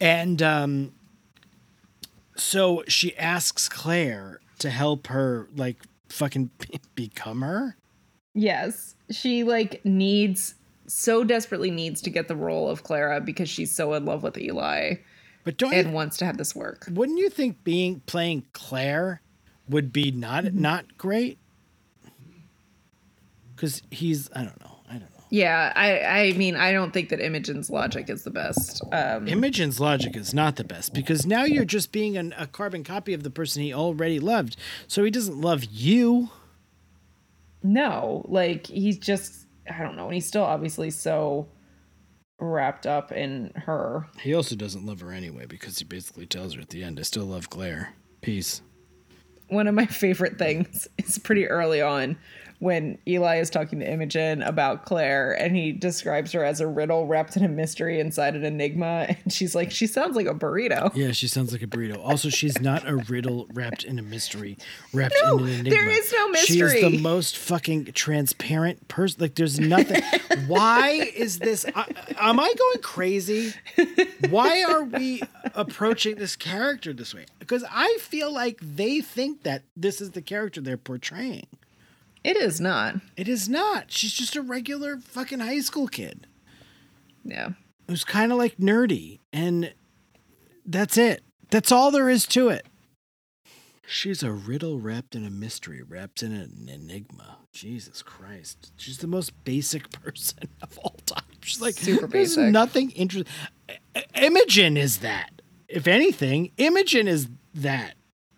Speaker 1: And um, so she asks Clare to help her, like, fucking *laughs* become her.
Speaker 2: Yes. She like needs so desperately needs to get the role of Clara because she's so in love with Eli
Speaker 1: But don't
Speaker 2: and
Speaker 1: you,
Speaker 2: wants to have this work.
Speaker 1: wouldn't you think being playing Clare would be not
Speaker 2: Mm-hmm.
Speaker 1: not great? Because he's, I don't know, I don't know.
Speaker 2: Yeah, I I mean I don't think that Imogen's logic is the best. Um
Speaker 1: Imogen's logic is not the best because now you're just being an, a carbon copy of the person he already loved. So he doesn't love you.
Speaker 2: No, like he's just I don't know, and he's still obviously so wrapped up in her.
Speaker 1: He also doesn't love her anyway because he basically tells her at the end, I still love Clare. Peace.
Speaker 2: One of my *laughs* favorite things is pretty early on when Eli is talking to Imogen about Clare and he describes her as a riddle wrapped in a mystery inside an enigma *laughs* and she's like she sounds like a burrito.
Speaker 1: Yeah, she sounds like a burrito. Also, she's not a riddle wrapped in a mystery, wrapped
Speaker 2: No,
Speaker 1: in an enigma.
Speaker 2: there is no
Speaker 1: She is the most fucking transparent person. Like, there's nothing. *laughs* Why is this? I, am I going crazy? Why are we approaching this character this way? Because I feel like they think that this is the character they're portraying.
Speaker 2: It is not.
Speaker 1: It is not. She's just a regular fucking high school kid
Speaker 2: Yeah.
Speaker 1: who's kind of like nerdy, and that's it. That's all there is to it. She's a riddle wrapped in a mystery, wrapped in an enigma. Jesus Christ. She's the most basic *laughs* person of all time. She's like,
Speaker 2: Super
Speaker 1: there's
Speaker 2: basic.
Speaker 1: nothing interesting. Imogen is that. If anything, Imogen is that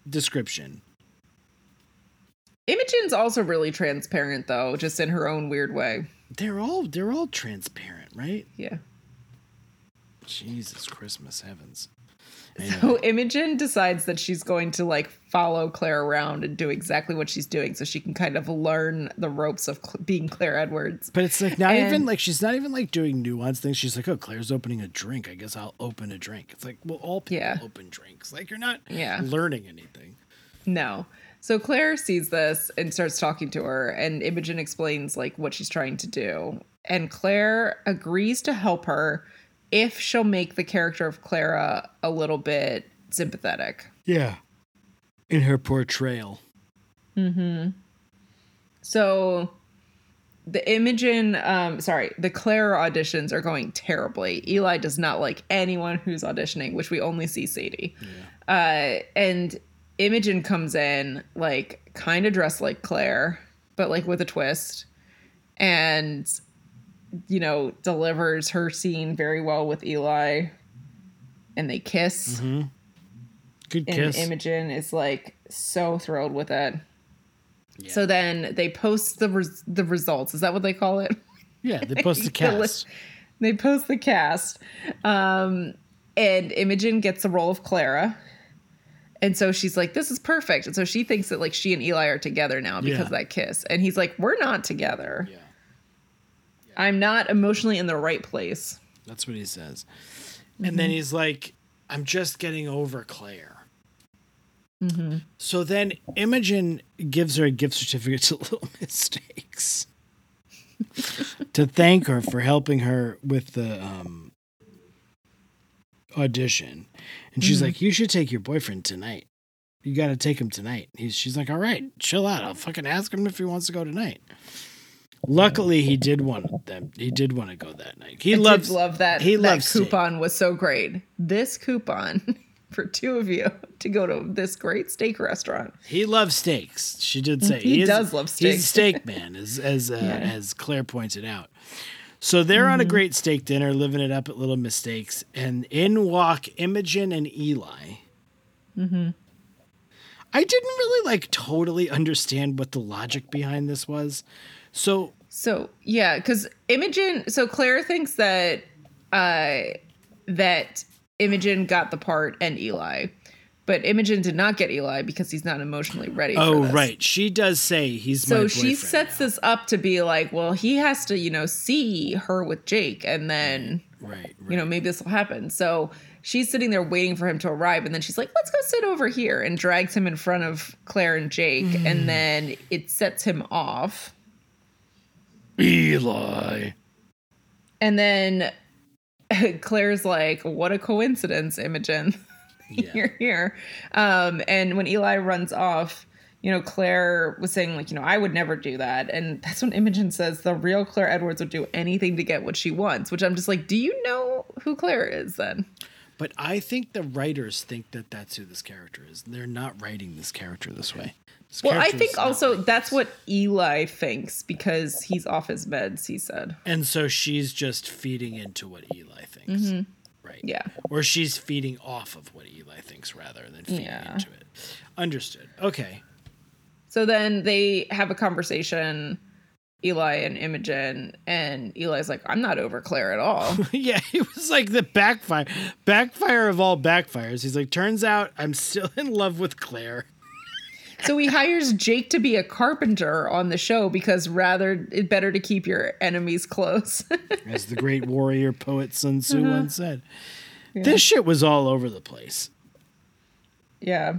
Speaker 1: description.
Speaker 2: Imogen's also really transparent though, just in her own weird way.
Speaker 1: They're all they're all transparent, right?
Speaker 2: Yeah.
Speaker 1: Jesus Christmas heavens.
Speaker 2: So Imogen *laughs* decides that she's going to like follow Clare around and do exactly what she's doing so she can kind of learn the ropes of cl- being Clare Edwards.
Speaker 1: But it's like not
Speaker 2: And-
Speaker 1: even like she's not even like doing nuanced things. She's like, oh, Clare's opening a drink. I guess I'll open a drink. It's like, well, all people
Speaker 2: Yeah.
Speaker 1: open drinks. Like you're not
Speaker 2: Yeah.
Speaker 1: learning anything.
Speaker 2: No. So Clare sees this and starts talking to her and Imogen explains like what she's trying to do. And Clare agrees to help her if she'll make the character of Clara a little bit sympathetic.
Speaker 1: Yeah. In her portrayal. Mhm.
Speaker 2: So the Imogen, um, sorry, the Clare auditions are going terribly. Eli does not like anyone who's auditioning, which we only see Sadie. Uh, and Imogen comes in like kind of dressed like Clare, but like with a twist, and you know delivers her scene very well with Eli, and they kiss.
Speaker 1: Good kiss.
Speaker 2: And
Speaker 1: kiss.
Speaker 2: Imogen is like so thrilled with it. So then they post the res- the results. Is that what they call it?
Speaker 1: yeah, they *laughs* post the
Speaker 2: The li-
Speaker 1: cast.
Speaker 2: They post the cast, um, and Imogen gets the role of Clara. And so she's like, "This is perfect." And so she thinks that like she and Eli are together now because
Speaker 1: Yeah.
Speaker 2: of that kiss. And he's like, "We're not together.
Speaker 1: Yeah.
Speaker 2: I'm not emotionally in the right place."
Speaker 1: That's what he says.
Speaker 2: Mm-hmm.
Speaker 1: And then he's like, I'm just getting over Clare. So then Imogen gives her a gift certificate to *laughs* Little Mistakes *laughs* to thank her for helping her with the um, audition. And she's like, You should take your boyfriend tonight. You got to take him tonight. He's, she's like, All right, chill out. I'll fucking ask him if he wants to go tonight. Luckily, he did want them. He did want to go that night. He
Speaker 2: I
Speaker 1: loves
Speaker 2: love that.
Speaker 1: He
Speaker 2: that
Speaker 1: loves steak.
Speaker 2: coupon was so great. This coupon *laughs* for two of you to go to this great steak restaurant.
Speaker 1: He loves steaks. She did say
Speaker 2: He
Speaker 1: is-
Speaker 2: does love
Speaker 1: He's a
Speaker 2: steaks.
Speaker 1: steak *laughs* man, as as uh, as Clare pointed out. So they're on a great steak dinner, living it up at Little Mistakes, and in walk Imogen and Eli. Mm-hmm. I didn't really like totally understand what the logic behind this was. So
Speaker 2: So yeah, because Imogen. So Clare thinks that uh, that Imogen got the part and Eli, but Imogen did not get Eli because he's not emotionally ready.
Speaker 1: oh right, she does say he's
Speaker 2: So she sets this up to be like, well, he has to, you know, see her with Jake, and then
Speaker 1: right, right.
Speaker 2: you know maybe this will happen. So she's sitting there waiting for him to arrive, and then she's like, let's go sit over here, and drags him in front of Clare and Jake,
Speaker 1: Mm.
Speaker 2: and then it sets him off.
Speaker 1: Eli.
Speaker 2: And then *laughs* Clare's like, what a coincidence, Imogen. *laughs*
Speaker 1: Yeah.
Speaker 2: You're *laughs* here. Um, and when Eli runs off, you know, Clare was saying, like, you know, I would never do that. And that's when Imogen says the real Clare Edwards would do anything to get what she wants, which I'm just like, do you know who Clare is then?
Speaker 1: But I think the writers think that that's who this character is. They're not writing this character this way. This
Speaker 2: Well, I think also that's what Eli thinks because he's off his meds, he said.
Speaker 1: And so she's just feeding into what Eli thinks. Right.
Speaker 2: Yeah.
Speaker 1: Or she's feeding off of what Eli thinks rather than feeding
Speaker 2: Yeah.
Speaker 1: into it. Understood. Okay.
Speaker 2: So then they have a conversation, Eli and Imogen, and Eli's like, I'm not over Clare at all. *laughs*
Speaker 1: yeah, it was like the backfire. Backfire of all backfires. He's like, turns out I'm still in love with Clare.
Speaker 2: So he hires Jake to be a carpenter on the show because rather it's better to keep your enemies close. *laughs*
Speaker 1: As the great warrior poet Sun Tzu
Speaker 2: Uh-huh.
Speaker 1: once said. This shit was all over the place.
Speaker 2: yeah.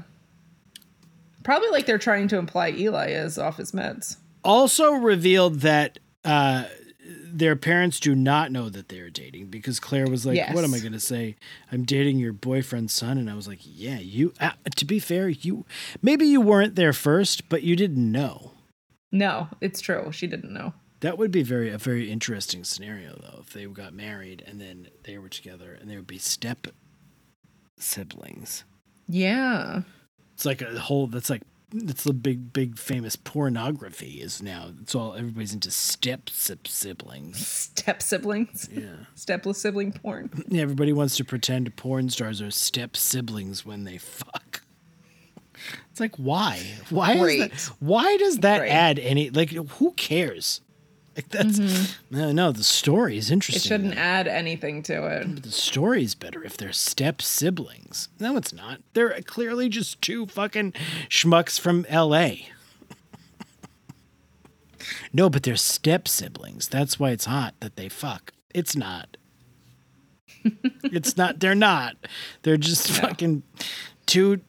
Speaker 2: Probably like they're trying to imply Eli is off his meds.
Speaker 1: also revealed that uh, their parents do not know that they're dating because Clare was like,
Speaker 2: Yes.
Speaker 1: "What am I going to say? I'm dating your boyfriend's son," and I was like, "Yeah, you." Uh, to be fair, you maybe you weren't there first, but you didn't know.
Speaker 2: No, it's true. She didn't know.
Speaker 1: That would be very a very interesting scenario though if they got married and then they were together and they would be step siblings.
Speaker 2: Yeah.
Speaker 1: It's like a whole. That's like it's the big big famous pornography is now. It's all everybody's into step siblings
Speaker 2: Step siblings.
Speaker 1: Yeah. *laughs*
Speaker 2: Stepless sibling porn. *laughs*
Speaker 1: Yeah, everybody wants to pretend porn stars are step siblings when they fuck. It's like why? Why is
Speaker 2: Right.
Speaker 1: that? Why does that
Speaker 2: Right.
Speaker 1: add any? Like, who cares? *laughs* Like that's no, no. The story is
Speaker 2: Mm-hmm. It shouldn't add anything to it.
Speaker 1: The story's better if they're step siblings. No, it's not. They're clearly just two fucking schmucks from L.A. *laughs* no, but they're step siblings. That's why it's hot that they fuck. It's not. *laughs* it's not. They're not. They're just fucking two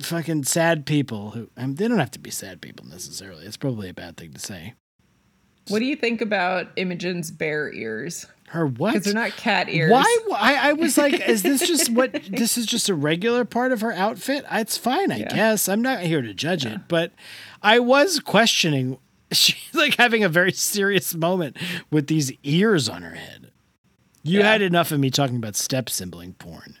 Speaker 1: fucking sad people who. I mean, they don't have to be sad people necessarily. It's probably a bad thing to say.
Speaker 2: What do you think about Imogen's bear ears?
Speaker 1: Her what?
Speaker 2: Because they're not cat ears.
Speaker 1: Why? I, I was like, is this just what? This is just a regular part of her outfit. It's fine, I
Speaker 2: Yeah.
Speaker 1: guess. I'm not here to judge it, but I was questioning. *laughs* She's like having a very serious moment with these ears on her head. You
Speaker 2: Yeah.
Speaker 1: had enough of me talking about step sibling porn.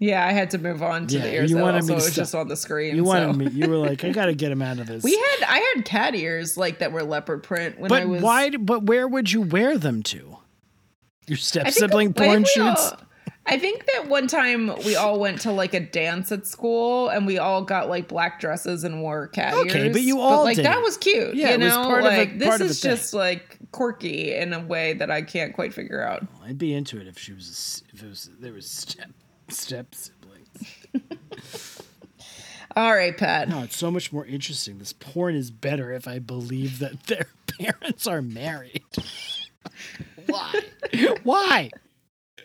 Speaker 2: Yeah, I had to move on to
Speaker 1: Yeah,
Speaker 2: the ears.
Speaker 1: you
Speaker 2: that
Speaker 1: wanted
Speaker 2: also
Speaker 1: me to
Speaker 2: was
Speaker 1: stop-
Speaker 2: just on the screen.
Speaker 1: You wanted
Speaker 2: so.
Speaker 1: me. You were like, I got to *laughs* get him out of this.
Speaker 2: We had I had cat ears like that were leopard print when I
Speaker 1: but
Speaker 2: was.
Speaker 1: why? But where would you wear them to? Your step sibling
Speaker 2: I
Speaker 1: porn shoots.
Speaker 2: all- I think that one time we all went to like a dance at school and we all got like black dresses and wore cat
Speaker 1: Okay,
Speaker 2: ears.
Speaker 1: but you all
Speaker 2: like
Speaker 1: did
Speaker 2: that was cute.
Speaker 1: Yeah,
Speaker 2: you
Speaker 1: it was
Speaker 2: know,
Speaker 1: part of a-
Speaker 2: like this is
Speaker 1: thing.
Speaker 2: just like quirky in a way that I can't quite figure out.
Speaker 1: I'd be into it if she was if it was there was step step siblings. *laughs*
Speaker 2: All right, Pat.
Speaker 1: No, it's so much more interesting. This porn is better if I believe that *laughs* their parents are married. *laughs* Why? Why?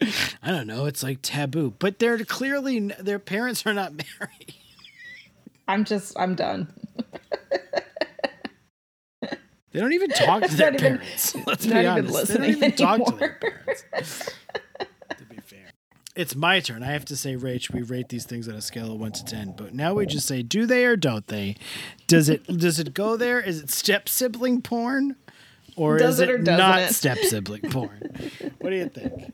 Speaker 1: I don't know. It's like taboo, but they're clearly their parents are not married.
Speaker 2: I'm just I'm done.
Speaker 1: They don't even talk to their
Speaker 2: Not even-
Speaker 1: parents. Let's
Speaker 2: not
Speaker 1: be
Speaker 2: even
Speaker 1: honest. They don't even talk to their
Speaker 2: anymore.
Speaker 1: parents. To be fair. It's my turn. I have to say, Rach, we rate these things on a scale of one to ten, but now we just say, do they or don't they? Does it does it go there? Is it step sibling porn? Or
Speaker 2: Does
Speaker 1: is
Speaker 2: it
Speaker 1: it,
Speaker 2: or it?
Speaker 1: step sibling porn? what do you think?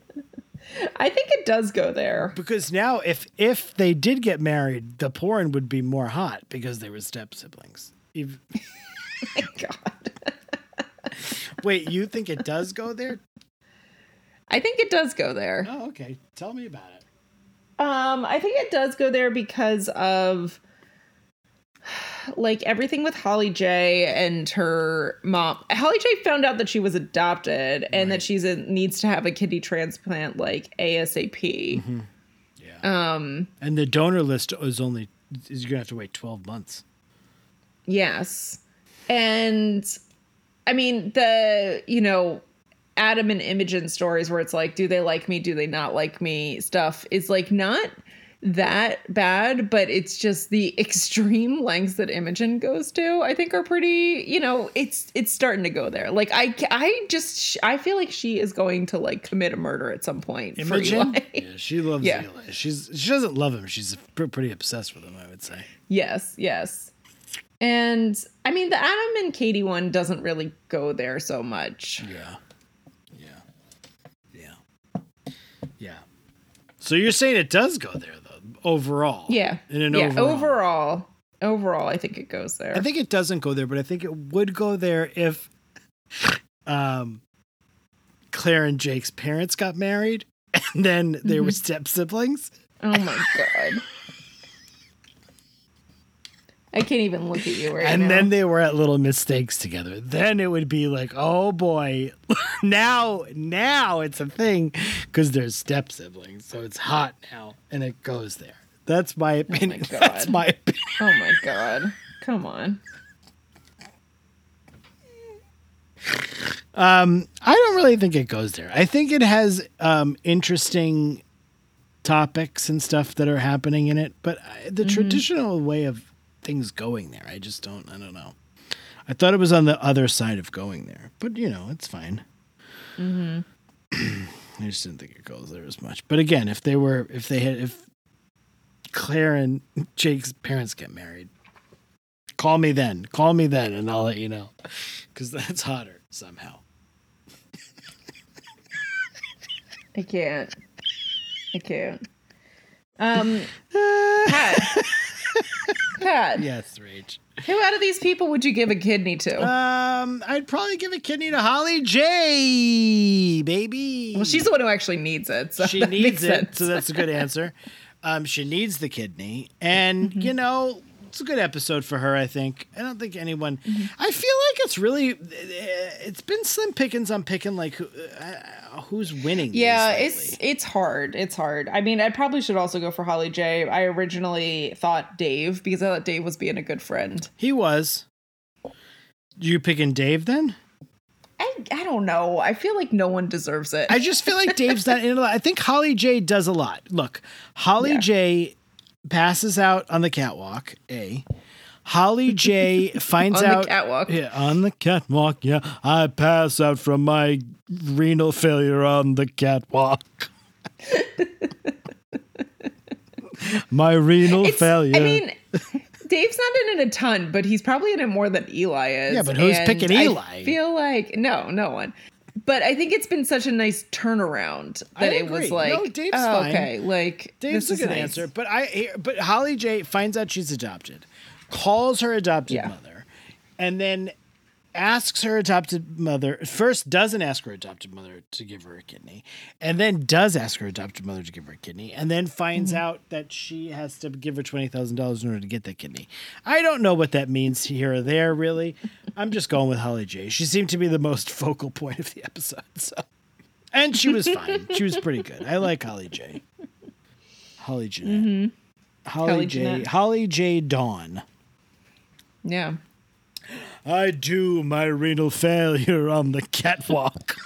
Speaker 2: I think it does go there.
Speaker 1: Because now if if they did get married, the porn would be more hot because they were step siblings. Ev- *laughs*
Speaker 2: God.
Speaker 1: Wait, you think it does go there?
Speaker 2: I think it does go there.
Speaker 1: Oh, okay. Tell me about it.
Speaker 2: Um, I think it does go there because of like everything with Holly J and her mom. Holly J found out that she was adopted and that she's a, needs to have a kidney transplant like ASAP.
Speaker 1: Yeah.
Speaker 2: Um,
Speaker 1: And the donor list is only is you're gonna have to wait twelve months.
Speaker 2: yes. And I mean the, you know, Adam and Imogen stories where it's like, do they like me? Do they not like me? Stuff is like not that bad, but it's just the *laughs* extreme lengths that Imogen goes to. I think are pretty. You know, it's it's starting to go there. Like I I just I feel like she is going to like commit a murder at some point. for
Speaker 1: Imogen, yeah, she loves
Speaker 2: Yeah.
Speaker 1: Eli. She's she doesn't love him. She's pretty obsessed with him. I would say.
Speaker 2: yes, yes. And I mean, the Adam and Katie one doesn't really go there so much.
Speaker 1: Yeah, yeah, yeah. So you're saying it does go there though, overall?
Speaker 2: Yeah.
Speaker 1: In an
Speaker 2: yeah.
Speaker 1: overall.
Speaker 2: Overall, overall, I think it goes there.
Speaker 1: I think it doesn't go there, but I think it would go there if, um, Clare and Jake's parents got married, *laughs* and then they
Speaker 2: Mm-hmm.
Speaker 1: were step siblings.
Speaker 2: oh my god. *laughs* I can't even look at you right
Speaker 1: and
Speaker 2: now.
Speaker 1: then they were at little mistakes together. Then it would be like, oh boy, *laughs* now now it's a thing because there's step siblings, so it's hot now, and it goes there. That's my opinion. *laughs* That's
Speaker 2: God.
Speaker 1: my opinion.
Speaker 2: oh my god. Come on.
Speaker 1: Um, I don't really think it goes there. I think it has um, interesting topics and stuff that are happening in it, but I, the traditional way of things going there, I just don't. I don't know. I thought it was on the other side of going there, but you know, it's fine. *clears throat* I just didn't think it goes there as much. But again, if they were, if they had, if Clare and *laughs* Jake's parents get married, call me then. Call me then, and I'll let you know, because *laughs* that's hotter somehow.
Speaker 2: I can't. I can't. Um *laughs* Pat. Pat.
Speaker 1: Yes, Rach.
Speaker 2: Who out of these people would you give a kidney to?
Speaker 1: Um, I'd probably give a kidney to Holly J, baby.
Speaker 2: well, she's the one who actually needs it. So
Speaker 1: she needs it,
Speaker 2: sense.
Speaker 1: so that's a good answer. Um, she needs the kidney, and
Speaker 2: Mm-hmm.
Speaker 1: you know, it's a good episode for her. I think. I don't think anyone.
Speaker 2: Mm-hmm.
Speaker 1: I feel like it's really. It's been slim pickings on picking like who, uh, who's winning.
Speaker 2: Yeah, it's it's hard. It's hard. I mean, I probably should also go for Holly J. I originally thought Dave because I thought Dave was being a good friend.
Speaker 1: he was. You picking Dave then?
Speaker 2: I I don't know. I feel like no one deserves it.
Speaker 1: I just feel like Dave's *laughs* not in a lot. I think Holly J does a lot. Look, Holly
Speaker 2: Yeah.
Speaker 1: J passes out on the catwalk. A. Holly J *laughs* finds
Speaker 2: On the
Speaker 1: out
Speaker 2: catwalk.
Speaker 1: Yeah, on the catwalk. Yeah, I pass out from my renal failure on the catwalk. *laughs* my renal
Speaker 2: It's-
Speaker 1: failure.
Speaker 2: I mean, Dave's not in it a ton, but he's probably in it more than Eli is.
Speaker 1: Yeah, but who's picking Eli?
Speaker 2: I feel like no, no one. But I think it's been such a nice turnaround that it was like,
Speaker 1: No, Dave's
Speaker 2: oh,
Speaker 1: fine.
Speaker 2: okay, like
Speaker 1: Dave's
Speaker 2: this
Speaker 1: a
Speaker 2: is
Speaker 1: good
Speaker 2: nice.
Speaker 1: answer, but I but Holly J finds out she's adopted, calls her adopted
Speaker 2: Yeah.
Speaker 1: mother, and then asks her adopted mother first doesn't ask her adopted mother to give her a kidney, and then does ask her adopted mother to give her a kidney, and then finds
Speaker 2: Mm-hmm.
Speaker 1: out that she has to give her twenty thousand dollars in order to get that kidney. I don't know what that means here or there really. I'm just going with Holly J. She seemed to be the most *laughs* focal point of the episode, so. And she was fine. she was pretty good. I like Holly J. Holly. Holly,
Speaker 2: Mm-hmm. Holly
Speaker 1: J. Holly J. Dawn.
Speaker 2: Yeah.
Speaker 1: I do my renal failure on the catwalk. *laughs*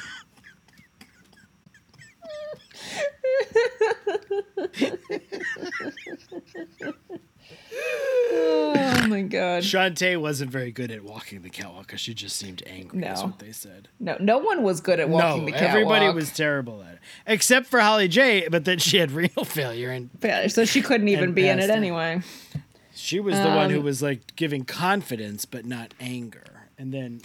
Speaker 2: Oh my god.
Speaker 1: Chantay wasn't very good at walking the catwalk because she just seemed angry. That's
Speaker 2: No.
Speaker 1: what they said.
Speaker 2: No, no one was good at walking
Speaker 1: no,
Speaker 2: the catwalk.
Speaker 1: everybody was terrible at it, except for Holly J. But then she had *laughs* renal failure, and
Speaker 2: Yeah, so she couldn't even be in it
Speaker 1: out.
Speaker 2: anyway.
Speaker 1: She was the one who
Speaker 2: Um,
Speaker 1: was like giving confidence but not anger. And then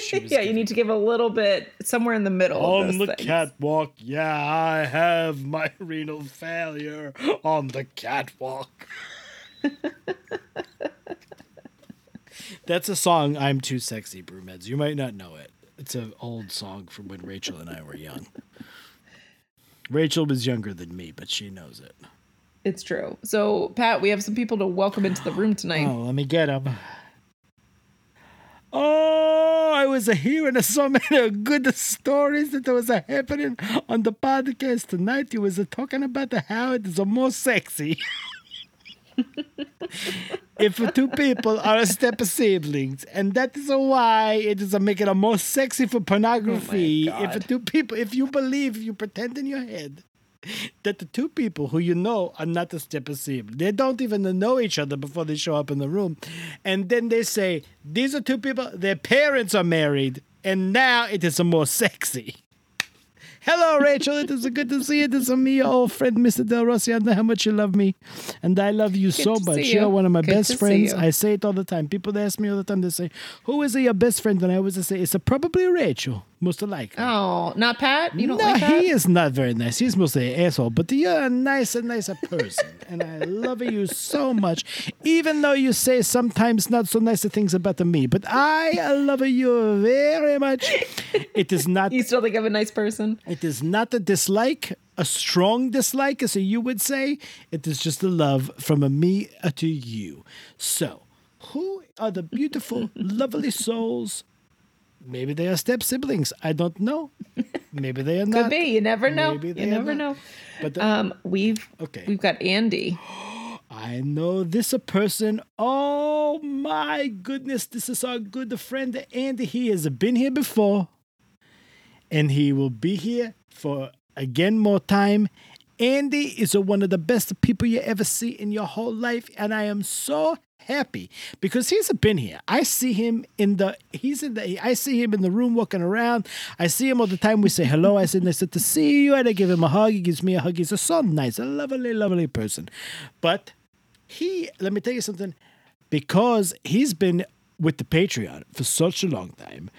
Speaker 1: she *laughs* was
Speaker 2: Yeah, you need to give a little bit somewhere in the middle. of
Speaker 1: on the
Speaker 2: things.
Speaker 1: catwalk. Yeah, I have my *laughs* renal failure on the catwalk. That's a song. I'm too sexy, Broomheads. You might not know it. It's an old song from when Rachel and I were young. Rachel was younger than me, but she knows it.
Speaker 2: It's true. So, Pat, we have some people to welcome into the room tonight.
Speaker 1: Oh, let me get them. Oh, I was hearing so many good stories that was happening on the podcast tonight. You was talking about how it is more sexy. *laughs* if two people are step siblings, and that is why it is making it more sexy for oh pornography.
Speaker 2: God.
Speaker 1: if two people, if you believe, you pretend in your head that the two people who you know are not a step sibling. They don't even know each other before they show up in the room. And then they say, these are two people, their parents are married, and now it is more sexy. Hello, Rachel. It is good to see you. This is me, old friend, Mr. Del Rossi. I know how much you love me, and I love you so much.
Speaker 2: see
Speaker 1: You're one of my
Speaker 2: Good
Speaker 1: best friends. I say it all the time. People ask me all the time. They say, "Who is your best friend?" And I always say, "It's probably Rachel, most likely."
Speaker 2: Oh, not Pat? You don't
Speaker 1: no,
Speaker 2: like that?
Speaker 1: he is not very nice. He's mostly an asshole. But you're a nicer, nicer person, *laughs* and I love you so much. Even though you say sometimes not so nice things about me, but I love you very much. It is not. *laughs*
Speaker 2: You still think I'm a nice person?
Speaker 1: It is not a dislike, a strong dislike, as you would say. It is just a love from a me to you. So, who are the beautiful, *laughs* lovely souls? Maybe they are step siblings. I don't know. Maybe they are not.
Speaker 2: Could be. You never know.
Speaker 1: Maybe
Speaker 2: You
Speaker 1: they are
Speaker 2: never
Speaker 1: not.
Speaker 2: know.
Speaker 1: But the-
Speaker 2: Um, we've
Speaker 1: Okay.
Speaker 2: we've got Andy. *gasps*
Speaker 1: I know this a person. Oh my goodness, this is our good friend Andy. He has been here before, and he will be here for again more time. Andy is one of the best people you ever see in your whole life, and I am so happy because he's been here. I see him in the he's in the I see him in the room walking around. I see him all the time. We say hello. I say nice to see you, and I give him a hug. He gives me a hug. He's a so nice, a lovely, lovely person. But he let me tell you something because he's been with the patreon for such a long time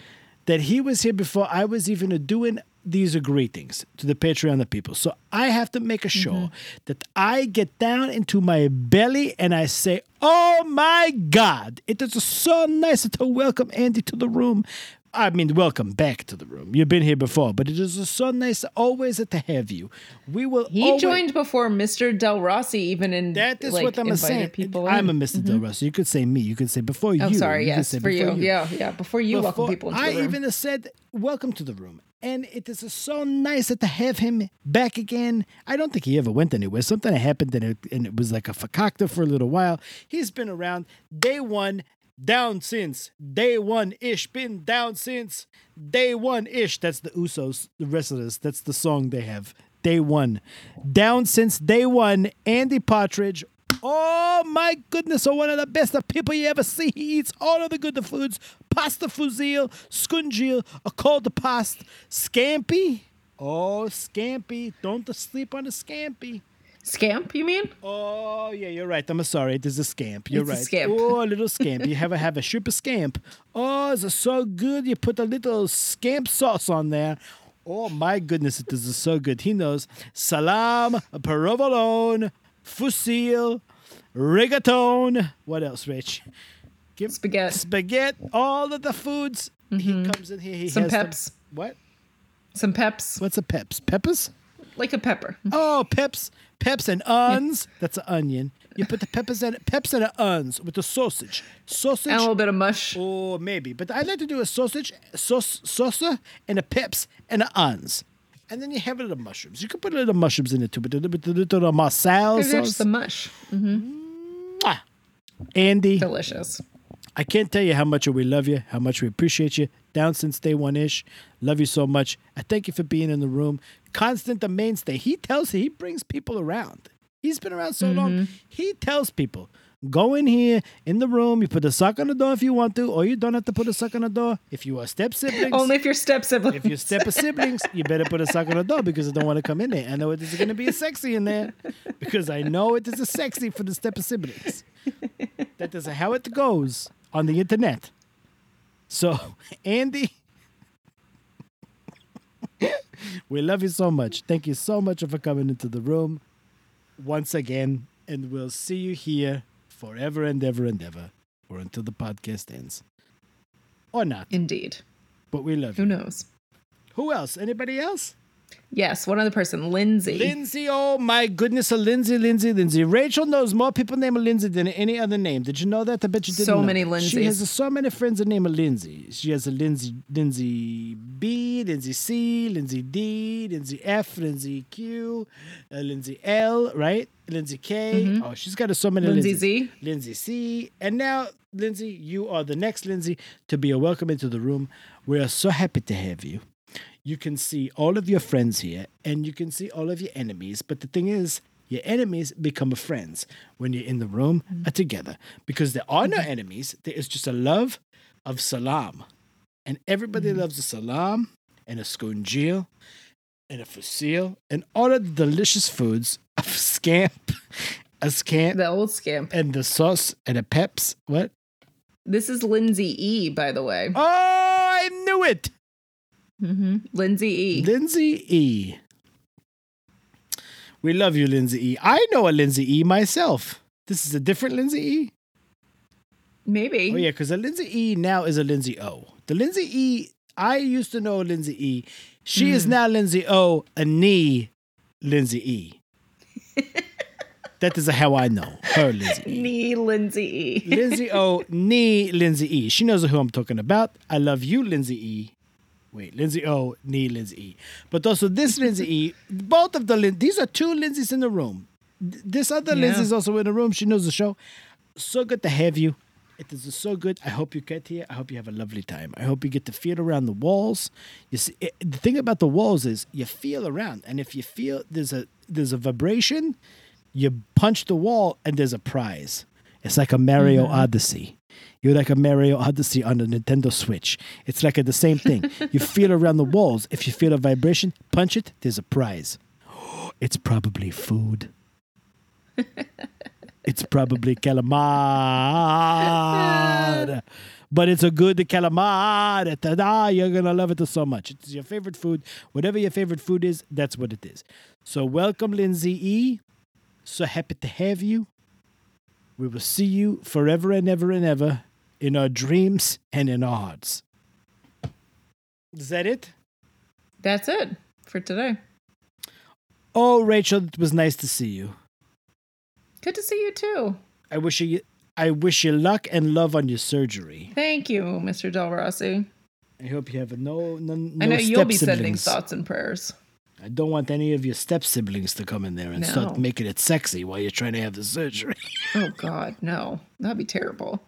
Speaker 1: that he was here before i was even doing these greetings to the patreon people. So i have to make sure mm-hmm. that i get down into my belly and i say oh my god. It is so nice to welcome andy to the room I mean, welcome back to the room. You've been here before, but it is so nice always to have you. We will.
Speaker 2: He
Speaker 1: always-
Speaker 2: joined before Mr. Del Rossi even in
Speaker 1: that is
Speaker 2: like,
Speaker 1: what I'm saying.
Speaker 2: people
Speaker 1: I'm a
Speaker 2: in.
Speaker 1: mister Del mm-hmm. Rossi. You could say me. You could say before oh, you.
Speaker 2: Oh, sorry.
Speaker 1: You
Speaker 2: Yes, for you.
Speaker 1: before
Speaker 2: Yeah, yeah. Before you welcome people
Speaker 1: I
Speaker 2: the room.
Speaker 1: even said welcome to the room, and it is so nice to have him back again. I don't think he ever went anywhere. Something happened, and it, and it was like a fakakta for a little while. He's been around day one. Down since day one ish, been down since day one ish. That's the Usos, the wrestlers. That's the song they have. Day one. Down since day one, Andy Partridge. Oh my goodness, oh, one of the best of people you ever see. He eats all of the good foods pasta fusil, scungil, a cold past, scampi. Oh, scampi. Don't sleep on the scampi.
Speaker 2: Scamp, you mean?
Speaker 1: Oh, yeah, you're right. I'm sorry. It is a scamp. You're
Speaker 2: It's a
Speaker 1: right.
Speaker 2: scamp.
Speaker 1: Oh, a little scamp. You have a have a super scamp. Oh, it's so good. You put a little scamp sauce on there. Oh my goodness, it is so good. He knows salam, provolone, fusil, rigatone. What else, Rich? Give
Speaker 2: Spaghetti.
Speaker 1: spaghetti. All of the foods. He comes in here. He
Speaker 2: Mm-hmm. Some
Speaker 1: has them-
Speaker 2: peps.
Speaker 1: What?
Speaker 2: Some peps.
Speaker 1: What's a peps? Peppers?
Speaker 2: Like a pepper. *laughs*
Speaker 1: Oh, peps, peps and uns. That's an onion. You put the peppers and peps and uns with the sausage. Sausage.
Speaker 2: And a little bit of mush.
Speaker 1: or maybe, but I like to do a sausage, sauce, salsa, and a peps and the uns. And then you have a little mushrooms. You can put a little mushrooms in it too, but the little, little,
Speaker 2: There's
Speaker 1: sauce.
Speaker 2: the mush. Mm-hmm.
Speaker 1: Andy,
Speaker 2: Delicious.
Speaker 1: I can't tell you how much we love you, how much we appreciate you. Down since day one ish. Love you so much. I thank you for being in the room. Constant, the mainstay. He tells, he brings people around. He's been around so long. Mm-hmm. He tells people, go in here in the room. You put a sock on the door if you want to, or you don't have to put a sock on the door. If you are step siblings,
Speaker 2: Only if you're step siblings.
Speaker 1: if you're step siblings, you better put a sock on the door because I don't want to come in there. I know it is going to be a sexy in there because I know it is a sexy for the step siblings. That is how it goes on the internet. So, Andy, we love you so much. Thank you so much for coming into the room once again, and we'll see you here forever and ever and ever, or until the podcast ends, or not.
Speaker 2: Indeed.
Speaker 1: But we love
Speaker 2: Who
Speaker 1: you.
Speaker 2: knows?
Speaker 1: Who else? Anybody else?
Speaker 2: Yes, one other person, Lindsay.
Speaker 1: Lindsay, oh my goodness, a Lindsay, Lindsay, Lindsay. Rachel knows more people named Lindsay than any other name. Did you know that? I bet you didn't.
Speaker 2: So
Speaker 1: know.
Speaker 2: many
Speaker 1: She has
Speaker 2: Lindsays.
Speaker 1: so many friends that name Lindsay. She has a Lindsay, Lindsay B, Lindsay C, Lindsay D, Lindsay F, Lindsay Q, uh, Lindsay L, right? Lindsay K. Oh, she's got so many
Speaker 2: Mm-hmm. Lindsay
Speaker 1: Lindsays.
Speaker 2: Z.
Speaker 1: Lindsay C. And now, Lindsay, you are the next Lindsay to be a welcome into the room. We are so happy to have you. You can see all of your friends here and you can see all of your enemies. But the thing is, your enemies become friends when you're in the room mm. are together because there are no mm-hmm. enemies. There is just a love of salam. And everybody mm. loves a salam and a scoongeel and a fusil and all of the delicious foods of *laughs* scamp, a scamp,
Speaker 2: The old scamp.
Speaker 1: and the sauce and a peps. What?
Speaker 2: This is Lindsay E, by the way.
Speaker 1: Oh, I knew it.
Speaker 2: Hmm Lindsay E.
Speaker 1: Lindsay E. We love you, Lindsay E. I know a Lindsay E myself. This is a different Lindsay E.
Speaker 2: Maybe.
Speaker 1: Oh yeah, because a Lindsay E now is a Lindsay O. The Lindsay E I used to know a Lindsay E. She is now Lindsay O, a knee Lindsay E. *laughs* that is how I know her Lindsay E.
Speaker 2: Nee Lindsay E.
Speaker 1: Lindsay O, *laughs* knee Lindsay E. She knows who I'm talking about. I love you, Lindsay E. Wait, Lindsay oh, O, knee Lindsay E. But also this Lindsay E, both of the Lin- these are two Lindsays in the room. Th- This other
Speaker 2: Yeah.
Speaker 1: Lindsay's also in the room. She knows the show. So good to have you. It is so good. I hope you get here. I hope you have a lovely time. I hope you get to feel around the walls. You see, it, the thing about the walls is you feel around, and if you feel there's a there's a vibration, you punch the wall and there's a prize. It's like a Mario mm-hmm. Odyssey. You're like a Mario Odyssey on a Nintendo Switch. It's like a, the same thing. you feel around the walls. If you feel a vibration, punch it, there's a prize. *gasps* It's probably food. *laughs* it's probably calamari. But it's a good calamari. Ta-da, you're going to love it so much. It's your favorite food. Whatever your favorite food is, that's what it is. So welcome, Lindsay E. So happy to have you. We will see you forever and ever and ever in our dreams and in our hearts. Is that it?
Speaker 2: That's it for today.
Speaker 1: Oh, Rachel, it was nice to see you.
Speaker 2: Good to see you too.
Speaker 1: I wish you I wish you luck and love on your surgery.
Speaker 2: Thank you, Mr. Del Rossi.
Speaker 1: I hope you have no no, no
Speaker 2: I know you'll be
Speaker 1: step
Speaker 2: sending thoughts and prayers.
Speaker 1: I don't want any of your step siblings to come in there and start making it sexy while you're trying to have the surgery.
Speaker 2: Oh God, no, that'd be terrible.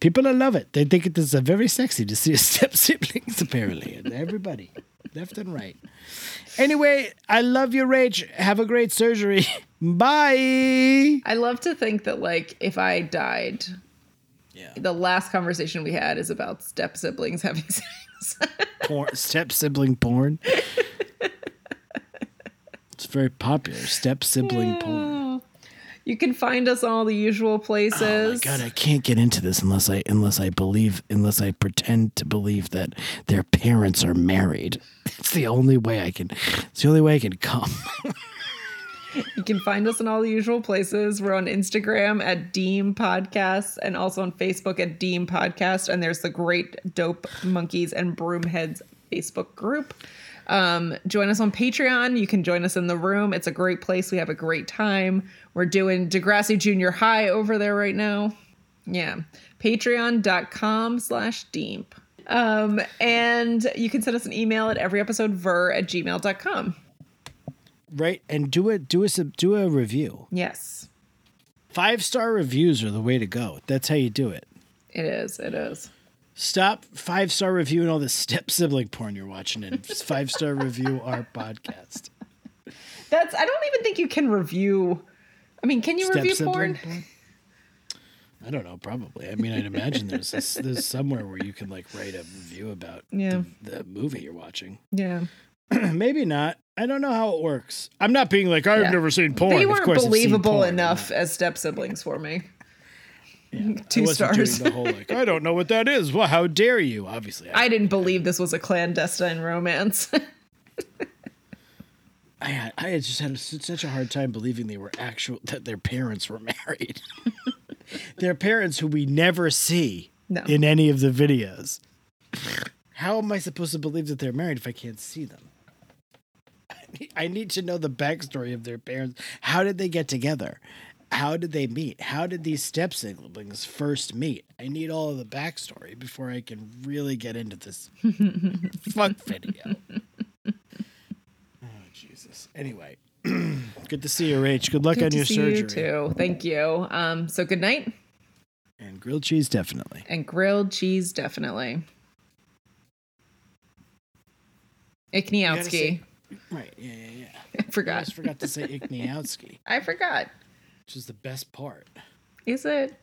Speaker 1: People love it. They think it is very sexy to see your *laughs* step siblings, apparently. And everybody, *laughs* left and right. Anyway, I love you, Rach. Have a great surgery. *laughs* Bye.
Speaker 2: I love to think that like if I died,
Speaker 1: Yeah.
Speaker 2: the last conversation we had is about step siblings having sex.
Speaker 1: Porn, step sibling porn. It's very popular. Step sibling porn.
Speaker 2: You can find us on all the usual places.
Speaker 1: Oh god, I can't get into this unless I unless I believe unless I pretend to believe that their parents are married. *laughs* It's the only way I can. It's the only way I can come. *laughs*
Speaker 2: You can find us in all the usual places. We're on Instagram at DEEEM Podcasts and also on Facebook at DEEEM Podcast. And there's the great Dope Monkeys and Broomheads Facebook group. Um, join us on Patreon. You can join us in the room. It's a great place. We have a great time. We're doing Degrassi Junior High over there right now. Yeah. Patreon.com slash DEEEMP. Um, and you can send us an email at every episode ver at gmail.com.
Speaker 1: right, and do it. Do us a do a review.
Speaker 2: Yes.
Speaker 1: Five star reviews are the way to go. That's how you do it.
Speaker 2: It is. It is.
Speaker 1: Stop five star reviewing all the step sibling porn you're watching and *laughs* five star review our podcast.
Speaker 2: That's. I don't even think you can review. I mean, can you
Speaker 1: Step
Speaker 2: review
Speaker 1: sibling
Speaker 2: porn?
Speaker 1: I don't know, probably. I mean, I'd imagine there's this, there's somewhere where you can like write a review about
Speaker 2: Yeah.
Speaker 1: the, the movie you're watching. *clears throat*
Speaker 2: Yeah.
Speaker 1: Maybe not. I don't know how it works. I'm not being like I've
Speaker 2: Yeah.
Speaker 1: never seen porn.
Speaker 2: They
Speaker 1: Of
Speaker 2: weren't believable
Speaker 1: porn.
Speaker 2: enough as step siblings for me. *laughs*
Speaker 1: I
Speaker 2: Two stars.
Speaker 1: The whole like I don't know what that is. Well, how dare you? Obviously, I,
Speaker 2: I didn't believe this was a clandestine romance. *laughs*
Speaker 1: I, had, I had just had such a hard time believing they were actual that their parents were *laughs* married. their parents who we never see
Speaker 2: No.
Speaker 1: in any of the videos. How am I supposed to believe that they're married if I can't see them? I need, I need to know the backstory of their parents. How did they get together? How did they meet? How did these step siblings first meet? I need all of the backstory before I can really get into this *laughs* fuck video. Oh Jesus. Anyway, *clears throat* good to see you, Rach. Good luck
Speaker 2: Good
Speaker 1: on
Speaker 2: to
Speaker 1: your
Speaker 2: see
Speaker 1: surgery.
Speaker 2: you too. Thank you. Um, so good night
Speaker 1: And grilled cheese, definitely.
Speaker 2: and grilled cheese definitely. Ikniowski.
Speaker 1: Right. Yeah, yeah, yeah.
Speaker 2: I *laughs*
Speaker 1: I
Speaker 2: forgot.
Speaker 1: just forgot to say Ikniowski, *laughs*
Speaker 2: I forgot.
Speaker 1: Which is the best part.
Speaker 2: Is it?